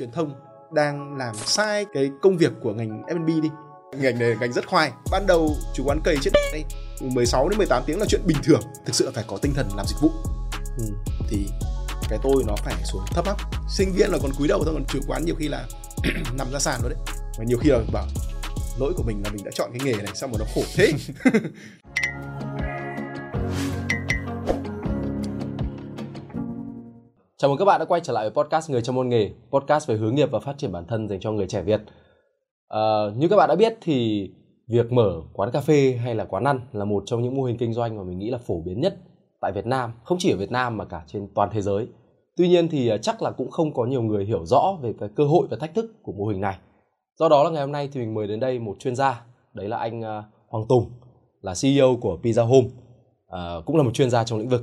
truyền thông đang làm sai cái công việc của ngành F&B đi. Ngành này là ngành rất khoai. Ban đầu chủ quán cây chết đây 16 đến 18 tiếng là chuyện bình thường thực sự là phải có tinh thần làm dịch vụ. Ừ. thì cái tôi nó phải xuống thấp áp. Sinh viên là còn cúi đầu thôi còn chủ quán nhiều khi là nằm ra sàn rồi đấy. Và nhiều khi là bảo lỗi của mình là mình đã chọn cái nghề này sao mà nó khổ thế Chào mừng các bạn đã quay trở lại với podcast Người trong môn nghề, podcast về hướng nghiệp và phát triển bản thân dành cho người trẻ Việt. À, như các bạn đã biết thì việc mở quán cà phê hay là quán ăn là một trong những mô hình kinh doanh mà mình nghĩ là phổ biến nhất tại Việt Nam, không chỉ ở Việt Nam mà cả trên toàn thế giới. Tuy nhiên thì ờ, chắc là cũng không có nhiều người hiểu rõ về cái cơ hội và thách thức của mô hình này. Do đó là ngày hôm nay thì mình mời đến đây một chuyên gia, đấy là anh ờ, Hoàng Tùng, là CEO của Pizza Home, à, cũng là một chuyên gia trong lĩnh vực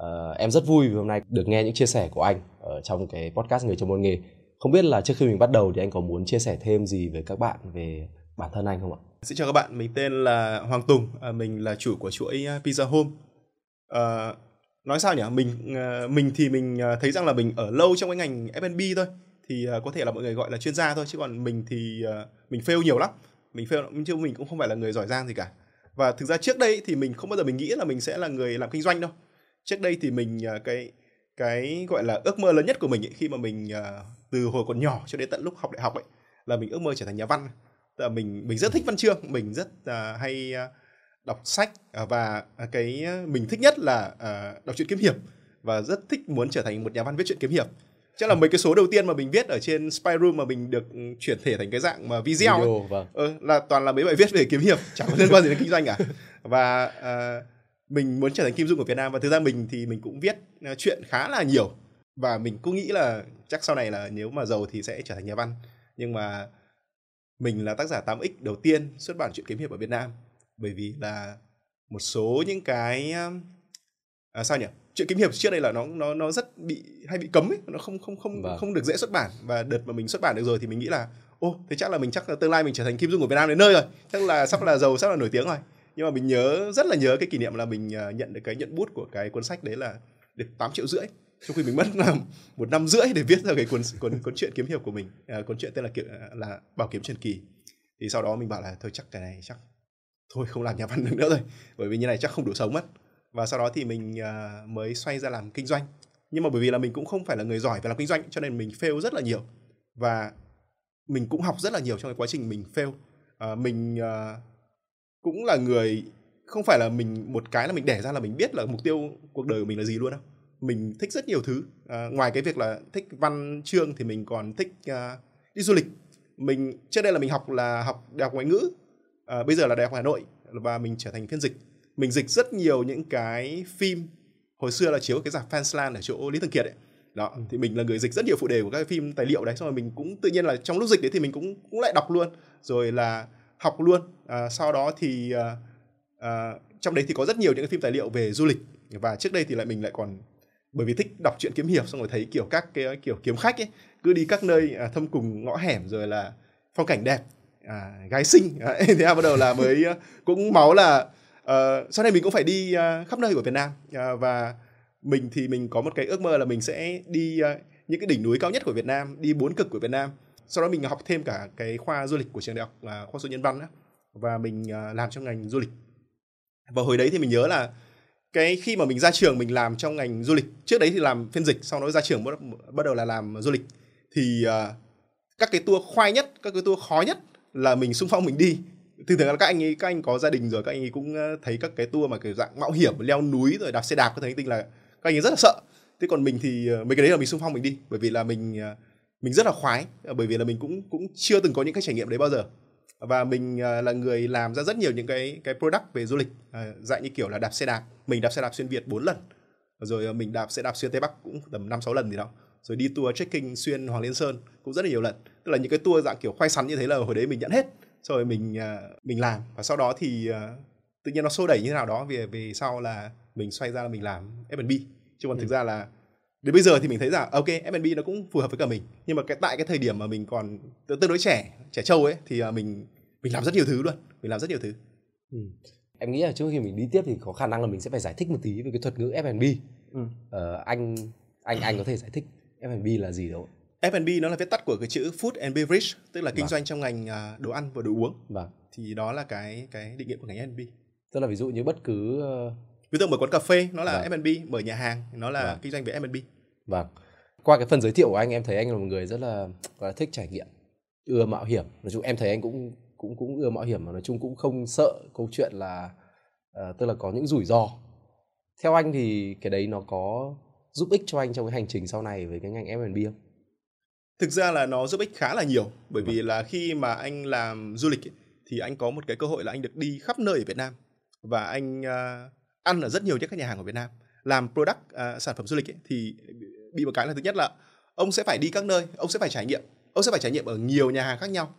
Uh, em rất vui vì hôm nay được nghe những chia sẻ của anh ở trong cái podcast người trong môn nghề. Không biết là trước khi mình bắt đầu thì anh có muốn chia sẻ thêm gì với các bạn về bản thân anh không ạ? Xin chào các bạn, mình tên là Hoàng Tùng, à, mình là chủ của chuỗi à, Pizza Home. À, nói sao nhỉ? Mình à, mình thì mình à, thấy rằng là mình ở lâu trong cái ngành F&B thôi, thì à, có thể là mọi người gọi là chuyên gia thôi, chứ còn mình thì mình fail nhiều lắm. Mình fail chứ mình cũng không phải là người giỏi giang gì cả. Và thực ra trước đây thì mình không bao giờ mình nghĩ là mình sẽ là người làm kinh doanh đâu trước đây thì mình à, cái cái gọi là ước mơ lớn nhất của mình ấy, khi mà mình uh, từ hồi còn nhỏ cho đến tận lúc học đại học ấy là mình ước mơ trở thành nhà văn. Là mình mình rất thích văn chương mình rất uh, hay uh, đọc sách uh, và cái mình thích nhất là uh, đọc truyện kiếm hiệp và rất thích muốn trở thành một nhà văn viết truyện kiếm hiệp. Chắc là mấy cái số đầu tiên mà mình viết ở trên Spy Room mà mình được chuyển thể thành cái dạng mà video, video ấy, vâng. ờ, là toàn là mấy bài viết về kiếm hiệp chẳng có liên quan gì đến kinh doanh cả. Và uh, mình muốn trở thành kim dung của Việt Nam. Và thực ra mình thì mình cũng viết ờ, chuyện khá là nhiều. Và mình cũng nghĩ là chắc sau này là nếu mà giàu thì sẽ trở thành nhà văn. Nhưng mà mình là tác giả 8X đầu tiên xuất bản truyện kiếm hiệp ở Việt Nam. Bởi vì là một số những cái à, sao nhỉ? Chuyện kiếm hiệp trước đây là nó nó nó rất bị hay bị cấm ấy. Nó không không không vâng. không được dễ xuất bản. Và đợt mà mình xuất bản được rồi thì mình nghĩ là ô thế chắc là mình chắc là tương lai mình trở thành kim dung của Việt Nam đến nơi rồi. Chắc là sắp là giàu sắp là nổi tiếng rồi nhưng mà mình nhớ rất là nhớ cái kỷ niệm là mình à, nhận được cái nhận bút của cái cuốn sách đấy là được 8 triệu rưỡi. Trong khi mình mất là một năm rưỡi để viết ra cái cuốn cuốn cuốn truyện kiếm hiệp của mình à, cuốn truyện tên là à, là bảo kiếm truyền kỳ. Thì sau đó mình bảo là thôi chắc cái này chắc thôi không làm nhà văn được nữa rồi bởi vì như này chắc không đủ sống mất. Và sau đó thì mình uh, mới xoay ra làm kinh doanh. Nhưng mà bởi vì là mình cũng không phải là người giỏi về làm kinh doanh cho nên mình fail rất là nhiều. Và mình cũng học rất là nhiều trong cái quá trình mình fail. Uh, mình uh, cũng là người không phải là mình một cái là mình đẻ ra là mình biết là mục tiêu cuộc đời của mình là gì luôn đâu mình thích rất nhiều thứ. À, ngoài cái việc là thích văn chương thì mình còn thích uh, đi du lịch. Mình trước đây là mình học là học đại học ngoại ngữ à, bây giờ là đại học hà nội và mình trở thành phiên dịch. Mình dịch rất nhiều những cái phim. Hồi xưa là chiếu cái dạp Fansland ở chỗ Lý Thường Kiệt ấy. Đó thì mình là người dịch rất nhiều phụ đề của các phim tài liệu đấy. Xong rồi mình cũng tự nhiên là trong lúc dịch đấy thì mình cũng cũng lại đọc luôn. Rồi là học luôn à, sau đó thì à, à, trong đấy thì có rất nhiều những cái phim tài liệu về du lịch. Và trước đây thì lại mình lại còn bởi vì thích đọc truyện kiếm hiệp xong rồi thấy kiểu các cái kiểu kiếm khách ấy cứ đi các nơi à, thâm cùng ngõ hẻm rồi là phong cảnh đẹp à, gái xinh. À, thế là bắt đầu là mới cũng máu là uh, sau này mình cũng phải đi uh, khắp nơi của Việt Nam. Uh, và mình thì mình có một cái ước mơ là mình sẽ đi uh, những cái đỉnh núi cao nhất của Việt Nam đi bốn cực của Việt Nam. Sau đó mình học thêm cả cái khoa du lịch của trường đại học là khoa số nhân văn đó, và mình ờ, làm trong ngành du lịch. Và hồi đấy thì mình nhớ là cái khi mà mình ra trường mình làm trong ngành du lịch trước đấy thì làm phiên dịch sau đó ra trường bắt, bắt đầu là làm du lịch. Thì uh, các cái tour khoai nhất các cái tour khó nhất là mình xung phong mình đi. Thường thường là các anh ấy các anh có gia đình rồi các anh ấy cũng ờ, thấy các cái tour mà kiểu dạng mạo hiểm leo núi rồi đạp xe đạp các thứ tinh là các anh ấy rất là sợ. Thế còn mình thì mấy cái đấy là mình xung phong mình đi bởi vì là mình mình rất là khoái bởi vì là mình cũng cũng chưa từng có những cái trải nghiệm đấy bao giờ và mình uh, là người làm ra rất nhiều những cái cái product về du lịch uh, dạng như kiểu là đạp xe đạp. Mình đạp xe đạp xuyên Việt 4 lần. Rồi uh, mình đạp xe đạp xuyên Tây Bắc cũng tầm năm sáu lần gì đó. Rồi đi tour trekking xuyên Hoàng Liên Sơn cũng rất là nhiều lần. Tức là những cái tour dạng kiểu khoai sắn như thế là hồi đấy mình nhận hết. Rồi mình uh, mình làm. Và sau đó thì uh, tự nhiên nó xô đẩy như thế nào đó về về sau là mình xoay ra là mình làm F&B chứ còn ừ. thực ra là đến bây giờ thì mình thấy rằng ok F&B nó cũng phù hợp với cả mình nhưng mà cái tại cái thời điểm mà mình còn tương đối trẻ trẻ trâu ấy thì à, mình mình làm rất nhiều thứ luôn mình làm rất nhiều thứ ừ. em nghĩ là trước khi mình đi tiếp thì có khả năng là mình sẽ phải giải thích một tí về cái thuật ngữ F&B ừ. ờ, anh anh anh có thể giải thích F&B là gì đâu F&B nó là viết tắt của cái chữ food and beverage tức là kinh Vâng. doanh trong ngành à, đồ ăn và đồ uống Vâng. thì đó là cái cái định nghĩa của ngành F&B Tức là ví dụ như bất cứ ví dụ mở quán cà phê nó là Vâng. F&B mở nhà hàng nó là Vâng. kinh doanh về F&B Vâng. Qua cái phần giới thiệu của anh em thấy anh là một người rất là là thích trải nghiệm, ưa mạo hiểm. Nói chung em thấy anh cũng cũng cũng ưa mạo hiểm mà nói chung cũng không sợ câu chuyện là ờ, tức là có những rủi ro. Theo anh thì cái đấy nó có giúp ích cho anh trong cái hành trình sau này với cái ngành F&B không? thực ra là nó giúp ích khá là nhiều bởi Vâng. vì là khi mà anh làm du lịch ấy, thì anh có một cái cơ hội là anh được đi khắp nơi ở Việt Nam và anh à, ăn ở rất nhiều những các nhà hàng của Việt Nam làm product à, sản phẩm du lịch ấy, thì bị một cái là thứ nhất là ông sẽ phải đi các nơi ông sẽ phải trải nghiệm ông sẽ phải trải nghiệm ở nhiều nhà hàng khác nhau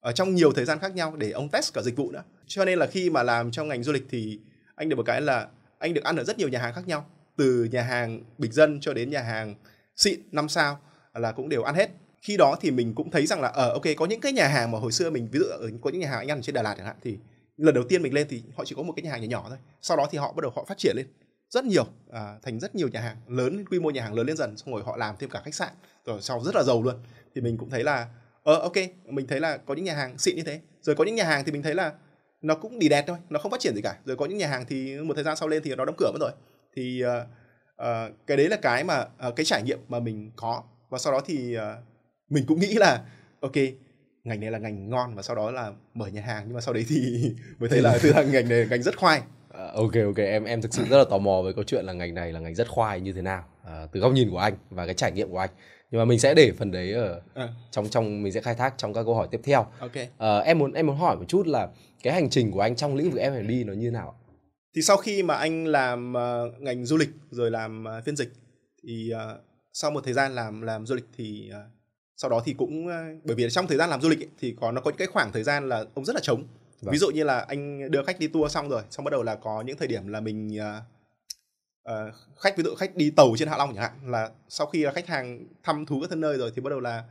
ở trong nhiều thời gian khác nhau để ông test cả dịch vụ nữa. Cho nên là khi mà làm trong ngành du lịch thì anh được một cái là anh được ăn ở rất nhiều nhà hàng khác nhau từ nhà hàng bình dân cho đến nhà hàng xịn năm sao là cũng đều ăn hết. Khi đó thì mình cũng thấy rằng là ở ok có những cái nhà hàng mà hồi xưa mình ví dụ ở có những nhà hàng anh ăn ở trên Đà Lạt chẳng hạn thì lần đầu tiên mình lên thì họ chỉ có một cái nhà hàng nhỏ nhỏ thôi. Sau đó thì họ bắt đầu họ phát triển lên rất nhiều à, thành rất nhiều nhà hàng lớn quy mô nhà hàng lớn lên dần xong rồi họ làm thêm cả khách sạn rồi sau rất là giàu luôn. Thì mình cũng thấy là ờ ok mình thấy là có những nhà hàng xịn như thế. Rồi có những nhà hàng thì mình thấy là nó cũng đi đẹp thôi nó không phát triển gì cả. Rồi có những nhà hàng thì một thời gian sau lên thì nó đóng cửa mất rồi. Thì uh, uh, cái đấy là cái mà uh, cái trải nghiệm mà mình có. Và sau đó thì uh, mình cũng nghĩ là ok ngành này là ngành ngon và sau đó là mở nhà hàng nhưng mà sau đấy thì mới thấy là từ thằng ngành này là ngành rất khoai. À, ok ok em em thực sự rất là tò mò với câu chuyện là ngành này là ngành rất khoai như thế nào à, từ góc nhìn của anh và cái trải nghiệm của anh. Nhưng mà mình sẽ để phần đấy ở à, trong trong mình sẽ khai thác trong các câu hỏi tiếp theo. Ok. Ờ, em muốn em muốn hỏi một chút là cái hành trình của anh trong lĩnh vực F&B nó như nào? Thì sau khi mà anh làm ờ, ngành du lịch rồi làm ờ, phiên dịch thì ờ, sau một thời gian làm làm du lịch thì ờ, sau đó thì cũng ờ, bởi vì trong thời gian làm du lịch ấy, thì có nó có những cái khoảng thời gian là ông rất là trống. Vâng. ví dụ như là anh đưa khách đi tour xong rồi xong bắt đầu là có những thời điểm là mình ờ, ờ, khách ví dụ khách đi tàu trên Hạ Long chẳng hạn là sau khi là khách hàng thăm thú các thân nơi rồi thì bắt đầu là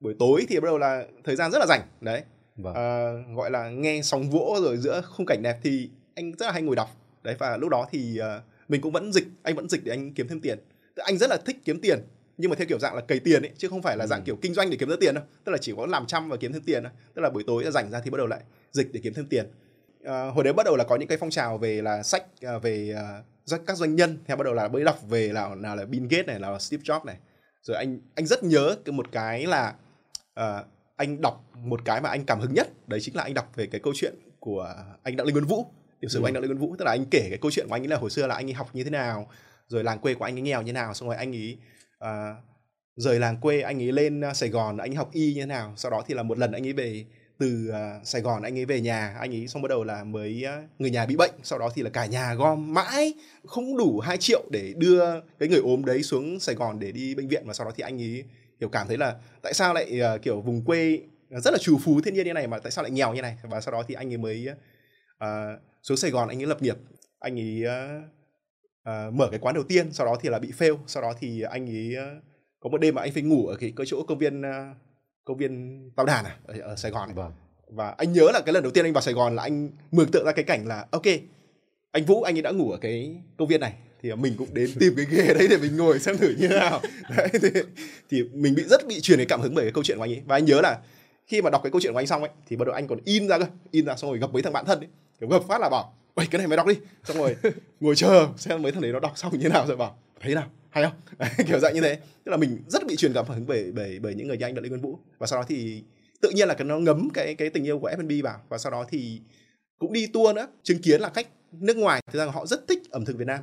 buổi tối thì bắt đầu là thời gian rất là rảnh đấy. Vâng. Ờ, gọi là nghe sóng vỗ rồi giữa khung cảnh đẹp thì anh rất là hay ngồi đọc đấy và lúc đó thì ờ, mình cũng vẫn dịch anh vẫn dịch để anh kiếm thêm tiền. Tức anh rất là thích kiếm tiền nhưng mà theo kiểu dạng là cày tiền ấy chứ không phải là dạng Ừ. kiểu kinh doanh để kiếm ra tiền đâu. Tức là chỉ có làm chăm và kiếm thêm tiền thôi. Tức là buổi tối là rảnh ra thì bắt đầu lại dịch để kiếm thêm tiền. Ờ, hồi đấy bắt đầu là có những cái phong trào về là sách ờ, về doanh- các doanh nhân. Theo bắt đầu là mới đọc về nào nào là Bill Gates này nào là Steve Jobs này. Rồi anh anh rất nhớ cái một cái là ờ, anh đọc một cái mà anh cảm hứng nhất đấy chính là anh đọc về cái câu chuyện của anh Đặng Lê Nguyên Vũ tiểu sử của Ừ. anh Đặng Lê Nguyên Vũ. Tức là anh kể cái câu chuyện của anh ấy là hồi xưa là anh ấy học như thế nào rồi làng quê của anh ấy nghèo như nào xong rồi anh ấy à, rời làng quê anh ấy lên à, Sài Gòn anh ấy học y như thế nào. Sau đó thì là một lần anh ấy về từ uh, Sài Gòn anh ấy về nhà anh ấy xong bắt đầu là mới uh, người nhà bị bệnh. Sau đó thì là cả nhà gom mãi không đủ 2 triệu để đưa cái người ốm đấy xuống Sài Gòn để đi bệnh viện. Và sau đó thì anh ấy kiểu cảm thấy là tại sao lại uh, kiểu vùng quê rất là trù phú thiên nhiên như này mà tại sao lại nghèo như này? Và sau đó thì anh ấy mới uh, xuống Sài Gòn anh ấy lập nghiệp. Anh ấy uh, à, mở cái quán đầu tiên sau đó thì là bị fail. Sau đó thì anh ấy à, có một đêm mà anh phải ngủ ở cái, cái chỗ công viên à, công viên Tao Đàn à, ở, ở Sài Gòn này. vâng. Và anh nhớ là cái lần đầu tiên anh vào Sài Gòn là anh mường tượng ra cái cảnh là ok anh Vũ anh ấy đã ngủ ở cái công viên này. Thì mình cũng đến tìm cái ghế đấy để mình ngồi xem thử như thế nào. Đấy, thì, thì mình bị rất bị truyền cái cảm hứng bởi cái câu chuyện của anh ấy. Và anh nhớ là khi mà đọc cái câu chuyện của anh xong ấy thì bắt đầu anh còn in ra cơ in ra xong rồi gặp mấy thằng bạn thân ấy. Kiểu gặp phát là bảo Ôi, cái này mày đọc đi. Xong rồi ngồi chờ xem mấy thằng đấy nó đọc xong như thế nào rồi bảo thấy nào? Hay không? Đấy, kiểu dạng như thế. Tức là mình rất bị truyền cảm hứng bởi bởi bởi những người như anh Đặng Lê Nguyên Vũ. Và sau đó thì tự nhiên là cái nó ngấm cái cái tình yêu của F&B vào. Và sau đó thì cũng đi tour nữa chứng kiến là khách nước ngoài thực ra họ rất thích ẩm thực Việt Nam.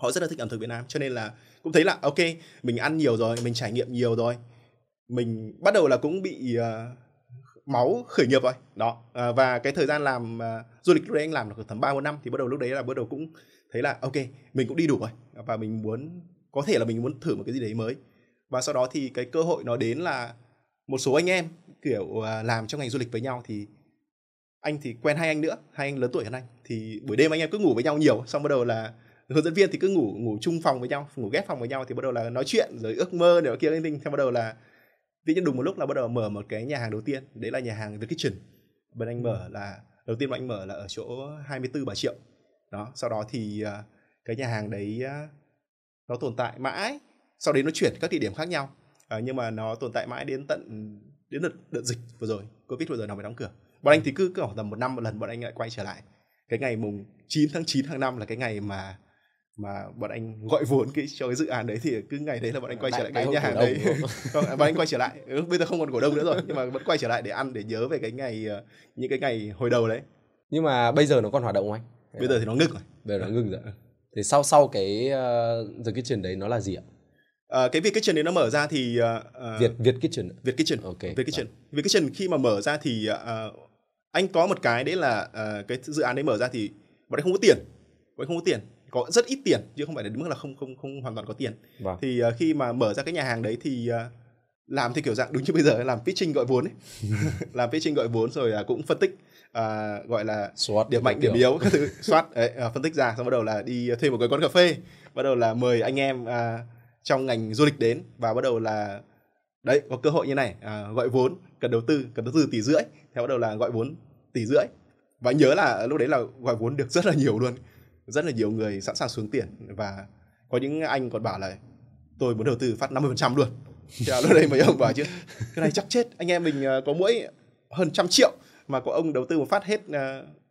Họ rất là thích ẩm thực Việt Nam cho nên là cũng thấy là ok mình ăn nhiều rồi mình trải nghiệm nhiều rồi. Mình bắt đầu là cũng bị uh, máu khởi nghiệp rồi. Đó à, và cái thời gian làm ờ, du lịch lúc đấy anh làm được tầm ba bốn năm thì bắt đầu lúc đấy là bắt đầu cũng thấy là ok mình cũng đi đủ rồi. Và mình muốn có thể là mình muốn thử một cái gì đấy mới. Và sau đó thì cái cơ hội nó đến là một số anh em kiểu à, làm trong ngành du lịch với nhau thì anh thì quen hai anh nữa hai anh lớn tuổi hơn anh. Thì buổi đêm anh em cứ ngủ với nhau nhiều xong bắt đầu là hướng dẫn viên thì cứ ngủ ngủ chung phòng với nhau ngủ ghép phòng với nhau thì bắt đầu là nói chuyện rồi ước mơ này kia anh tinh xong bắt đầu là tự nhiên đùng một lúc là bắt đầu mở một cái nhà hàng đầu tiên. Đấy là nhà hàng The Kitchen. Bên anh mở là đầu tiên mà anh mở là ở chỗ 24 Bà Triệu. Đó sau đó thì à, cái nhà hàng đấy à, nó tồn tại mãi. Sau đấy nó chuyển các địa điểm khác nhau. À, nhưng mà nó tồn tại mãi đến tận đến đợt, đợt dịch vừa rồi. Covid vừa rồi nó mới đóng cửa. Bọn anh thì cứ khoảng tầm một năm một lần bọn anh lại quay trở lại. Cái ngày mùng 9 tháng 9 tháng 5 là cái ngày mà mà bọn anh gọi vốn cái cho cái dự án đấy thì cứ ngày đấy là bọn anh quay Đại- trở lại cái nhà hàng đấy. không, bọn anh quay trở lại. Ừ, bây giờ không còn cổ đông nữa rồi nhưng mà vẫn quay trở lại để ăn để nhớ về cái ngày ờ, những cái ngày hồi đầu đấy. Nhưng mà bây giờ nó còn hoạt động không anh? Bây giờ thì nó ngưng rồi. Bây giờ nó ngưng rồi. Thì sau sau cái uh, The Kitchen đấy nó là gì ạ? Ờ, cái Việt Kitchen đấy nó mở ra thì ờ, Việt Việt Kitchen Việt Kitchen. Ok, Việt Kitchen. Việt Kitchen khi mà mở ra thì ờ, anh có một cái đấy là ờ, cái dự án đấy mở ra thì bọn anh không có tiền. Bọn anh không có tiền có rất ít tiền chứ không phải đến mức là không không không hoàn toàn có tiền. Vâng. Thì ờ, khi mà mở ra cái nhà hàng đấy thì ờ, làm theo kiểu dạng đúng như bây giờ làm pitching gọi vốn ấy. Làm pitching gọi vốn rồi ờ, cũng phân tích ờ, gọi là SWOT điểm mạnh điểm yếu các thứ soát đấy, à, phân tích ra xong bắt đầu là đi thuê một cái quán cà phê bắt đầu là mời anh em à, trong ngành du lịch đến và bắt đầu là đấy có cơ hội như này à, gọi vốn cần đầu tư cần đầu tư tỷ rưỡi thế bắt đầu là gọi vốn tỷ rưỡi. Và nhớ là lúc đấy là gọi vốn được rất là nhiều luôn rất là nhiều người sẵn sàng xuống tiền. Và có những anh còn bảo là tôi muốn đầu tư phát 50% luôn. Thì lúc đấy mấy ông bảo chứ cái này chắc chết anh em mình ờ, có mỗi hơn trăm triệu mà có ông đầu tư một phát hết uh,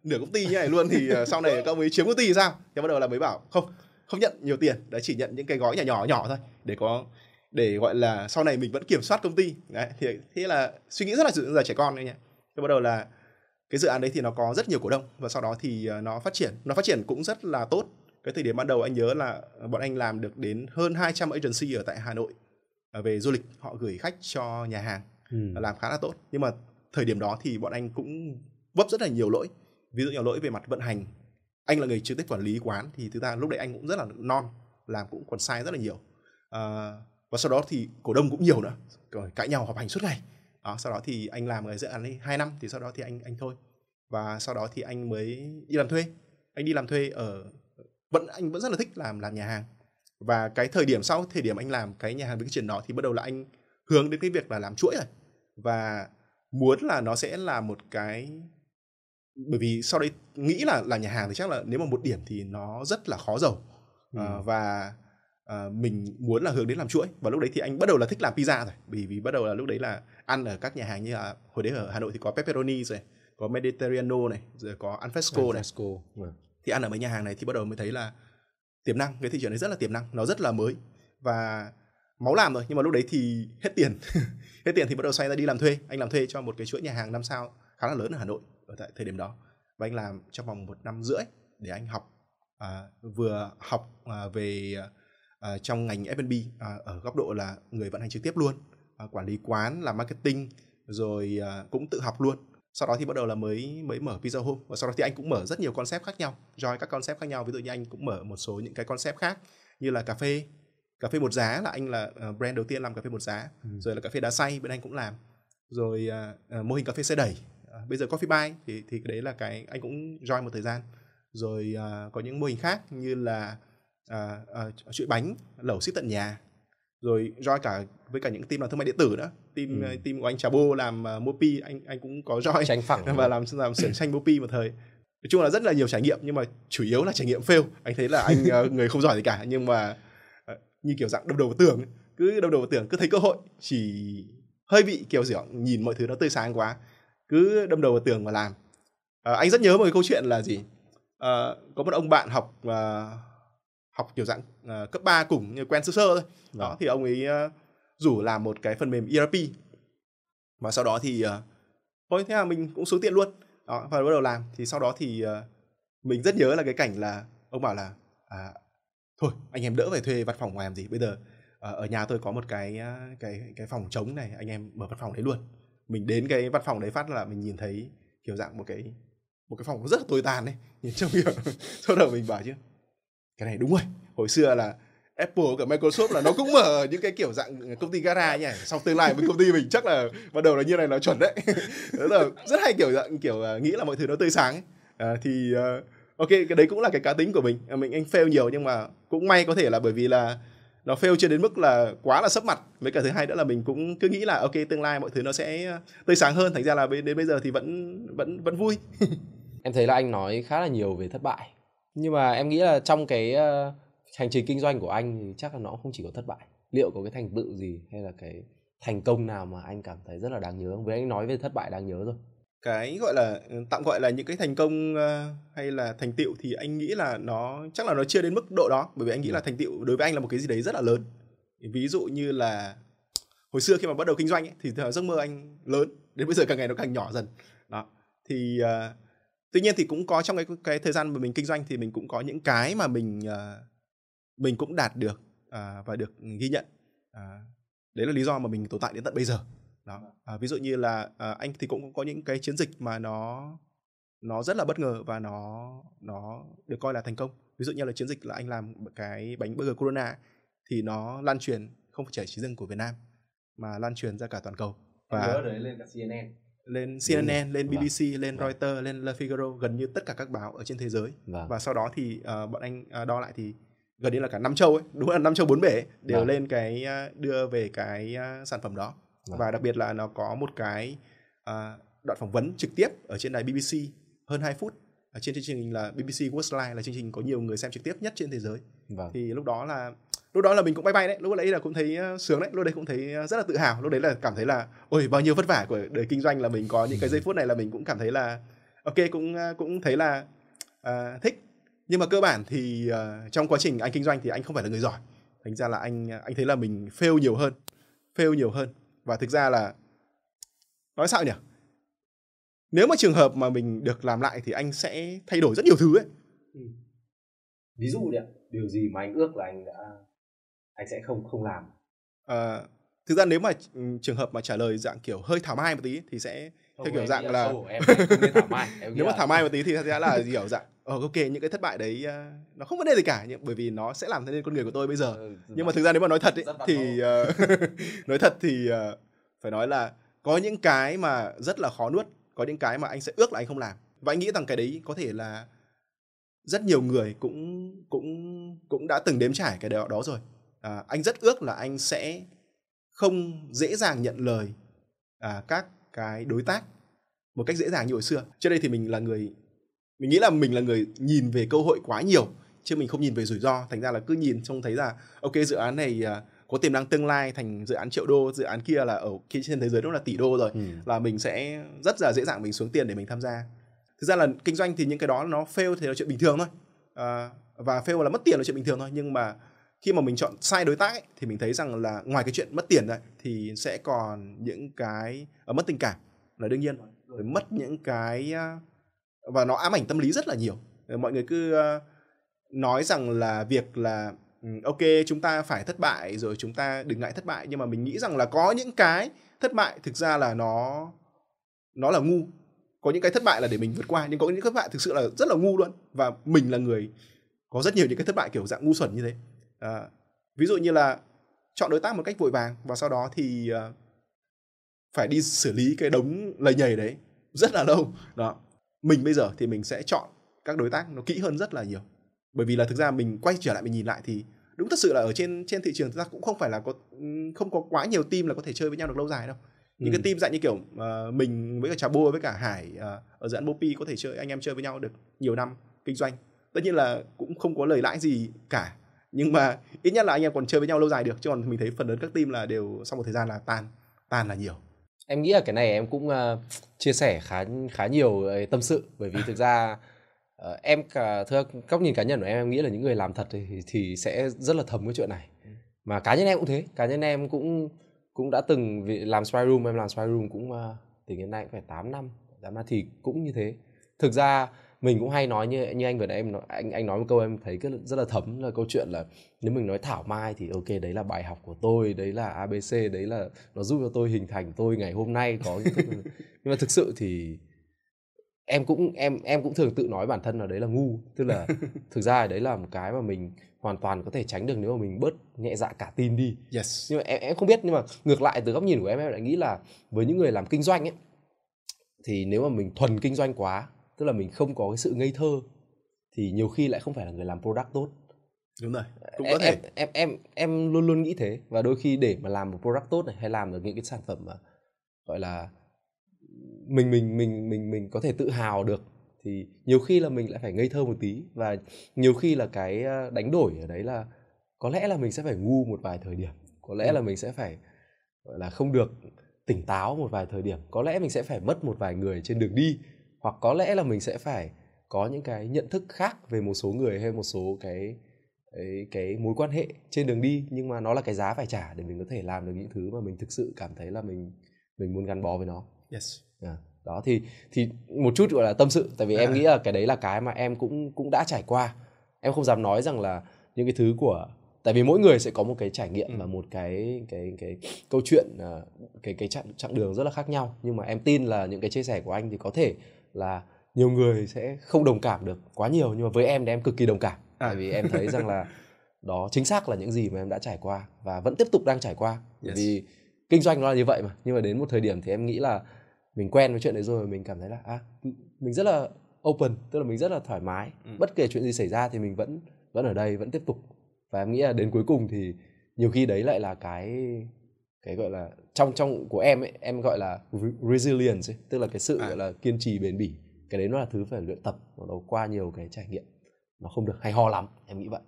nửa công ty như này luôn thì uh, sau này các ông ấy chiếm công ty thì sao? Thì bắt đầu là mới bảo không không nhận nhiều tiền. Đấy chỉ nhận những cái gói nhỏ nhỏ nhỏ thôi để có để gọi là sau này mình vẫn kiểm soát công ty. Đấy thì thế là suy nghĩ rất là giờ trẻ con đấy nhỉ. Thế bắt đầu là cái dự án đấy thì nó có rất nhiều cổ đông và sau đó thì à, nó phát triển. Nó phát triển cũng rất là tốt. Cái thời điểm ban đầu anh nhớ là bọn anh làm được đến hơn 200 agency ở tại Hà Nội à, về du lịch. Họ gửi khách cho nhà hàng Ừ. làm khá là tốt. Nhưng mà thời điểm đó thì bọn anh cũng vấp rất là nhiều lỗi. Ví dụ như lỗi về mặt vận hành. Anh là người trực tiếp quản lý quán thì thứ ra lúc đấy anh cũng rất là non làm cũng còn sai rất là nhiều. À, và sau đó thì cổ đông cũng nhiều nữa. Rồi cãi nhau họp hành suốt ngày đó, sau đó thì anh làm ở dự án ấy 2 năm thì sau đó thì anh anh thôi. Và sau đó thì anh mới đi làm thuê. Anh đi làm thuê ở vẫn anh vẫn rất là thích làm làm nhà hàng. Và cái thời điểm sau thời điểm anh làm cái nhà hàng với cái chuyện đó thì bắt đầu là anh hướng đến cái việc là làm chuỗi rồi. Và muốn là nó sẽ là một cái bởi vì sau đấy nghĩ là là nhà hàng thì chắc là nếu mà một điểm thì nó rất là khó giàu. À, và à, mình muốn là hướng đến làm chuỗi. Và lúc đấy thì anh bắt đầu là thích làm pizza rồi. Bởi vì bắt đầu là lúc đấy là ăn ở các nhà hàng như là hồi đấy ở Hà Nội thì có pepperoni rồi có Mediterranean này rồi có Alfresco này. Fresco. Vâng. thì ăn ở mấy nhà hàng này thì bắt đầu mới thấy là tiềm năng cái thị trường đấy rất là tiềm năng nó rất là mới. Và máu làm rồi nhưng mà lúc đấy thì hết tiền. Hết tiền thì bắt đầu xoay ra đi làm thuê. Anh làm thuê cho một cái chuỗi nhà hàng năm sao khá là lớn ở Hà Nội ở tại thời điểm đó. Và anh làm trong vòng một năm rưỡi để anh học à, vừa học à, về à, trong ngành F&B à, ở góc độ là người vận hành trực tiếp luôn à, quản lý quán làm marketing rồi à, cũng tự học luôn. Sau đó thì bắt đầu là mới mới mở Pizza Home và sau đó thì anh cũng mở rất nhiều concept khác nhau join các concept khác nhau. Ví dụ như anh cũng mở một số những cái concept khác như là cà phê. Cà phê một giá là anh là uh, brand đầu tiên làm cà phê một giá Ừ. rồi là cà phê đá xay bên anh cũng làm rồi uh, uh, mô hình cà phê xe đẩy. Uh, bây giờ coffee buy thì thì đấy là cái anh cũng join một thời gian. Rồi uh, có những mô hình khác như là uh, uh, chuỗi bánh lẩu ship tận nhà. Rồi join cả với cả những team làm thương mại điện tử nữa. Team Ừ. uh, team của anh Trà Bô làm uh, Mopi anh anh cũng có join Tranh phẳng. và làm làm xưởng tranh Mopi một thời. Nói chung là rất là nhiều trải nghiệm nhưng mà chủ yếu là trải nghiệm fail. Anh thấy là anh ờ, người không giỏi gì cả nhưng mà ờ, như kiểu dạng đâm đầu vào tường cứ đâm đầu vào tường cứ thấy cơ hội. Chỉ hơi bị kiểu gì nhìn mọi thứ nó tươi sáng quá. Cứ đâm đầu vào tường và làm. Ờ, anh rất nhớ một cái câu chuyện là gì? Ờ, có một ông bạn học ờ, học kiểu dạng ờ, cấp 3 cùng như quen sơ sơ thôi. Đó Vâng. thì ông ấy ờ, rủ làm một cái phần mềm ERP và sau đó thì ờ, thôi thế là mình cũng xuống tiền luôn. Đó và bắt đầu làm. Thì sau đó thì ờ, mình rất nhớ là cái cảnh là ông bảo là à, thôi anh em đỡ phải thuê văn phòng ngoài làm gì. Bây giờ ở nhà tôi có một cái cái cái phòng trống này anh em mở văn phòng đấy luôn. Mình đến cái văn phòng đấy phát là mình nhìn thấy kiểu dạng một cái một cái phòng rất là tồi tàn đấy nhìn trông kiểu sau đầu mình bảo chứ cái này đúng rồi. Hồi xưa là Apple cả Microsoft là nó cũng mở những cái kiểu dạng công ty gara nhỉ. Sau tương lai với công ty mình chắc là bắt đầu là như này là chuẩn đấy. Đó là rất hay kiểu dạng kiểu à, nghĩ là mọi thứ nó tươi sáng ấy. À, thì à, ok cái đấy cũng là cái cá tính của mình. À, mình anh fail nhiều nhưng mà cũng may có thể là bởi vì là nó fail chưa đến mức là quá là sấp mặt. Với cả thứ hai nữa là mình cũng cứ nghĩ là ok tương lai mọi thứ nó sẽ tươi sáng hơn. Thành ra là đến bây giờ thì vẫn vẫn vẫn vui. Em thấy là anh nói khá là nhiều về thất bại. Nhưng mà em nghĩ là trong cái ờ, hành trình kinh doanh của anh thì chắc là nó không chỉ có thất bại. liệu có cái thành tựu gì hay là cái thành công nào mà anh cảm thấy rất là đáng nhớ không? Với anh nói về thất bại đáng nhớ rồi. Cái gọi là ừ, tạm gọi là những cái thành công uh, hay là thành tựu thì anh nghĩ là nó chắc là nó chưa đến mức độ đó bởi vì anh nghĩ là thành tựu đối với anh là một cái gì đấy rất là lớn. Ví dụ như là hồi xưa khi mà bắt đầu kinh doanh ấy, thì giấc mơ anh lớn đến bây giờ càng ngày nó càng nhỏ dần. Đó. Thì uh, tuy nhiên thì cũng có trong cái cái thời gian mà mình kinh doanh thì mình cũng có những cái mà mình uh, mình cũng đạt được uh, và được ghi nhận. Uh, đấy là lý do mà mình tồn tại đến tận bây giờ. Đó. À, ví dụ như là à, anh thì cũng có những cái chiến dịch mà nó nó rất là bất ngờ và nó nó được coi là thành công. Ví dụ như là chiến dịch là anh làm cái bánh burger corona thì nó lan truyền không phải chỉ riêng của Việt Nam mà lan truyền ra cả toàn cầu. Và đấy lên cả CNN lên CNN, lên BBC, vâng. lên vâng. Reuters, lên Le Figaro, gần như tất cả các báo ở trên thế giới. Vâng. Và sau đó thì uh, bọn anh uh, đo lại thì gần như là cả năm châu ấy đúng là năm châu bốn bể ấy, đều vâng. lên cái đưa về cái sản phẩm đó vâng. và đặc biệt là nó có một cái uh, đoạn phỏng vấn trực tiếp ở trên đài BBC hơn 2 phút ở trên chương trình là BBC Worldline là chương trình có nhiều người xem trực tiếp nhất trên thế giới vâng. thì lúc đó là lúc đó là mình cũng bay bay đấy lúc đấy là cũng thấy ờ, sướng đấy lúc đấy cũng thấy ờ, rất là tự hào. Lúc đấy là cảm thấy là ôi bao nhiêu vất vả của đời kinh doanh là mình có những cái giây phút này là mình cũng cảm thấy là ok cũng ờ, cũng thấy là uh, thích. Nhưng mà cơ bản thì uh, trong quá trình anh kinh doanh thì anh không phải là người giỏi. Thành ra là anh anh thấy là mình fail nhiều hơn fail nhiều hơn. Và thực ra là nói sao nhỉ? Nếu mà trường hợp mà mình được làm lại thì anh sẽ thay đổi rất nhiều thứ ấy. Ừ. ví dụ đi điều gì mà anh ước là anh đã anh sẽ không không làm. À, thực ra nếu mà ừ, trường hợp mà trả lời dạng kiểu hơi thảo mai một tí thì sẽ theo kiểu dạng là, là... Em, em thảo mai. Em nếu mà thảo mai một tí thì sẽ là kiểu dạng ờ ok những cái thất bại đấy uh, nó không vấn đề gì cả nhưng bởi vì nó sẽ làm nên con người của tôi bây giờ. Ừ, nhưng mà thực ra nếu mà nói thật ấy, thì uh, nói thật thì uh, phải nói là có những cái mà rất là khó nuốt có những cái mà anh sẽ ước là anh không làm. Và anh nghĩ rằng cái đấy có thể là rất nhiều người cũng cũng cũng đã từng đếm trải cái đó, đó rồi à, anh rất ước là anh sẽ không dễ dàng nhận lời à, các cái đối tác một cách dễ dàng như hồi xưa. Trước đây thì mình là người mình nghĩ là mình là người nhìn về cơ hội quá nhiều chứ mình không nhìn về rủi ro. Thành ra là cứ nhìn trông thấy là ok dự án này uh, có tiềm năng tương lai thành dự án triệu đô dự án kia là ở kia trên thế giới đó là tỷ đô rồi ừ. là mình sẽ rất là dễ dàng mình xuống tiền để mình tham gia. Thực ra là kinh doanh thì những cái đó nó fail thì là chuyện bình thường thôi. À, và fail là mất tiền là chuyện bình thường thôi nhưng mà khi mà mình chọn sai đối tác ấy, thì mình thấy rằng là ngoài cái chuyện mất tiền này thì sẽ còn những cái uh, mất tình cảm là đương nhiên. Rồi mất những cái uh, và nó ám ảnh tâm lý rất là nhiều. Ờ, mọi người cứ uh, nói rằng là việc là ừ, ok chúng ta phải thất bại rồi chúng ta đừng ngại thất bại nhưng mà mình nghĩ rằng là có những cái thất bại thực ra là nó nó là ngu. Có những cái thất bại là để mình vượt qua nhưng có những thất bại thực sự là rất là ngu luôn. Và mình là người có rất nhiều những cái thất bại kiểu dạng ngu xuẩn như thế à, ví dụ như là chọn đối tác một cách vội vàng và sau đó thì uh, phải đi xử lý cái đống lầy nhầy đấy rất là lâu. Đó mình bây giờ thì mình sẽ chọn các đối tác nó kỹ hơn rất là nhiều. Bởi vì là thực ra mình quay trở lại mình nhìn lại thì đúng thật sự là ở trên trên thị trường chúng ta cũng không phải là có không có quá nhiều team là có thể chơi với nhau được lâu dài đâu. Những ừ. cái team dạng như kiểu uh, mình với cả trà bô với cả hải uh, ở dự án bopi có thể chơi anh em chơi với nhau được nhiều năm kinh doanh. Tất nhiên là cũng không có lời lãi gì cả nhưng mà ít nhất là anh em còn chơi với nhau lâu dài được chứ còn mình thấy phần lớn các team là đều sau một thời gian là tan tan là nhiều. Em nghĩ là cái này em cũng uh, chia sẻ khá khá nhiều uh, tâm sự. Bởi vì thực ra uh, em cả thưa góc nhìn cá nhân của em em nghĩ là những người làm thật thì thì sẽ rất là thấm cái chuyện này. Ừ. mà cá nhân em cũng thế. Cá nhân em cũng cũng đã từng làm spy room em làm spy room cũng uh, từ đến nay cũng phải 8 năm 8 năm thì cũng như thế. Thực ra mình cũng hay nói như như anh vừa nãy em nói, anh anh nói một câu em thấy rất, rất là thấm là câu chuyện là nếu mình nói thảo mai thì ok đấy là bài học của tôi đấy là abc đấy là nó giúp cho tôi hình thành tôi ngày hôm nay có nhưng mà thực sự thì em cũng em em cũng thường tự nói bản thân là đấy là ngu. Tức là thực ra đấy là một cái mà mình hoàn toàn có thể tránh được nếu mà mình bớt nhẹ dạ cả tin đi. Yes. nhưng mà em em không biết nhưng mà ngược lại từ góc nhìn của em em lại nghĩ là với những người làm kinh doanh ấy thì nếu mà mình thuần kinh doanh quá tức là mình không có cái sự ngây thơ thì nhiều khi lại không phải là người làm product tốt. Đúng rồi cũng em, có thể. em, em em em luôn luôn nghĩ thế. Và đôi khi để mà làm một product tốt này hay làm được những cái sản phẩm mà gọi là mình mình mình mình mình có thể tự hào được thì nhiều khi là mình lại phải ngây thơ một tí. Và nhiều khi là cái ờ, đánh đổi ở đấy là có lẽ là mình sẽ phải ngu một vài thời điểm có lẽ ừ. là mình sẽ phải gọi là không được tỉnh táo một vài thời điểm có lẽ mình sẽ phải mất một vài người trên đường đi hoặc có lẽ là mình sẽ phải có những cái nhận thức khác về một số người hay một số cái cái, cái mối quan hệ trên đường đi nhưng mà nó là cái giá phải trả để mình có thể làm được những thứ mà mình thực sự cảm thấy là mình mình muốn gắn bó với nó yes yeah. đó thì thì một chút gọi là tâm sự tại vì em nghĩ là cái đấy là cái mà em cũng cũng đã trải qua em không dám nói rằng là những cái thứ của tại vì mỗi người sẽ có một cái trải nghiệm ừ. và một cái cái cái câu chuyện à, cái cái chặng chặng đường rất là khác nhau nhưng mà em tin là những cái chia sẻ của anh thì có thể là nhiều người sẽ không đồng cảm được quá nhiều nhưng mà với em thì em cực kỳ đồng cảm à. tại vì em thấy rằng là đó chính xác là những gì mà em đã trải qua và vẫn tiếp tục đang trải qua yes. vì kinh doanh nó là như vậy mà nhưng mà đến một thời điểm thì em nghĩ là mình quen với chuyện đấy rồi mình cảm thấy là à mình rất là open tức là mình rất là thoải mái ừ. bất kể chuyện gì xảy ra thì mình vẫn vẫn ở đây vẫn tiếp tục và em nghĩ là đến cuối cùng thì nhiều khi đấy lại là cái cái gọi là trong trong của em ấy em gọi là resilience ấy, tức là cái sự à. gọi là kiên trì bền bỉ. Cái đấy nó là thứ phải luyện tập nó qua nhiều cái trải nghiệm. Nó không được hay ho lắm em nghĩ vậy.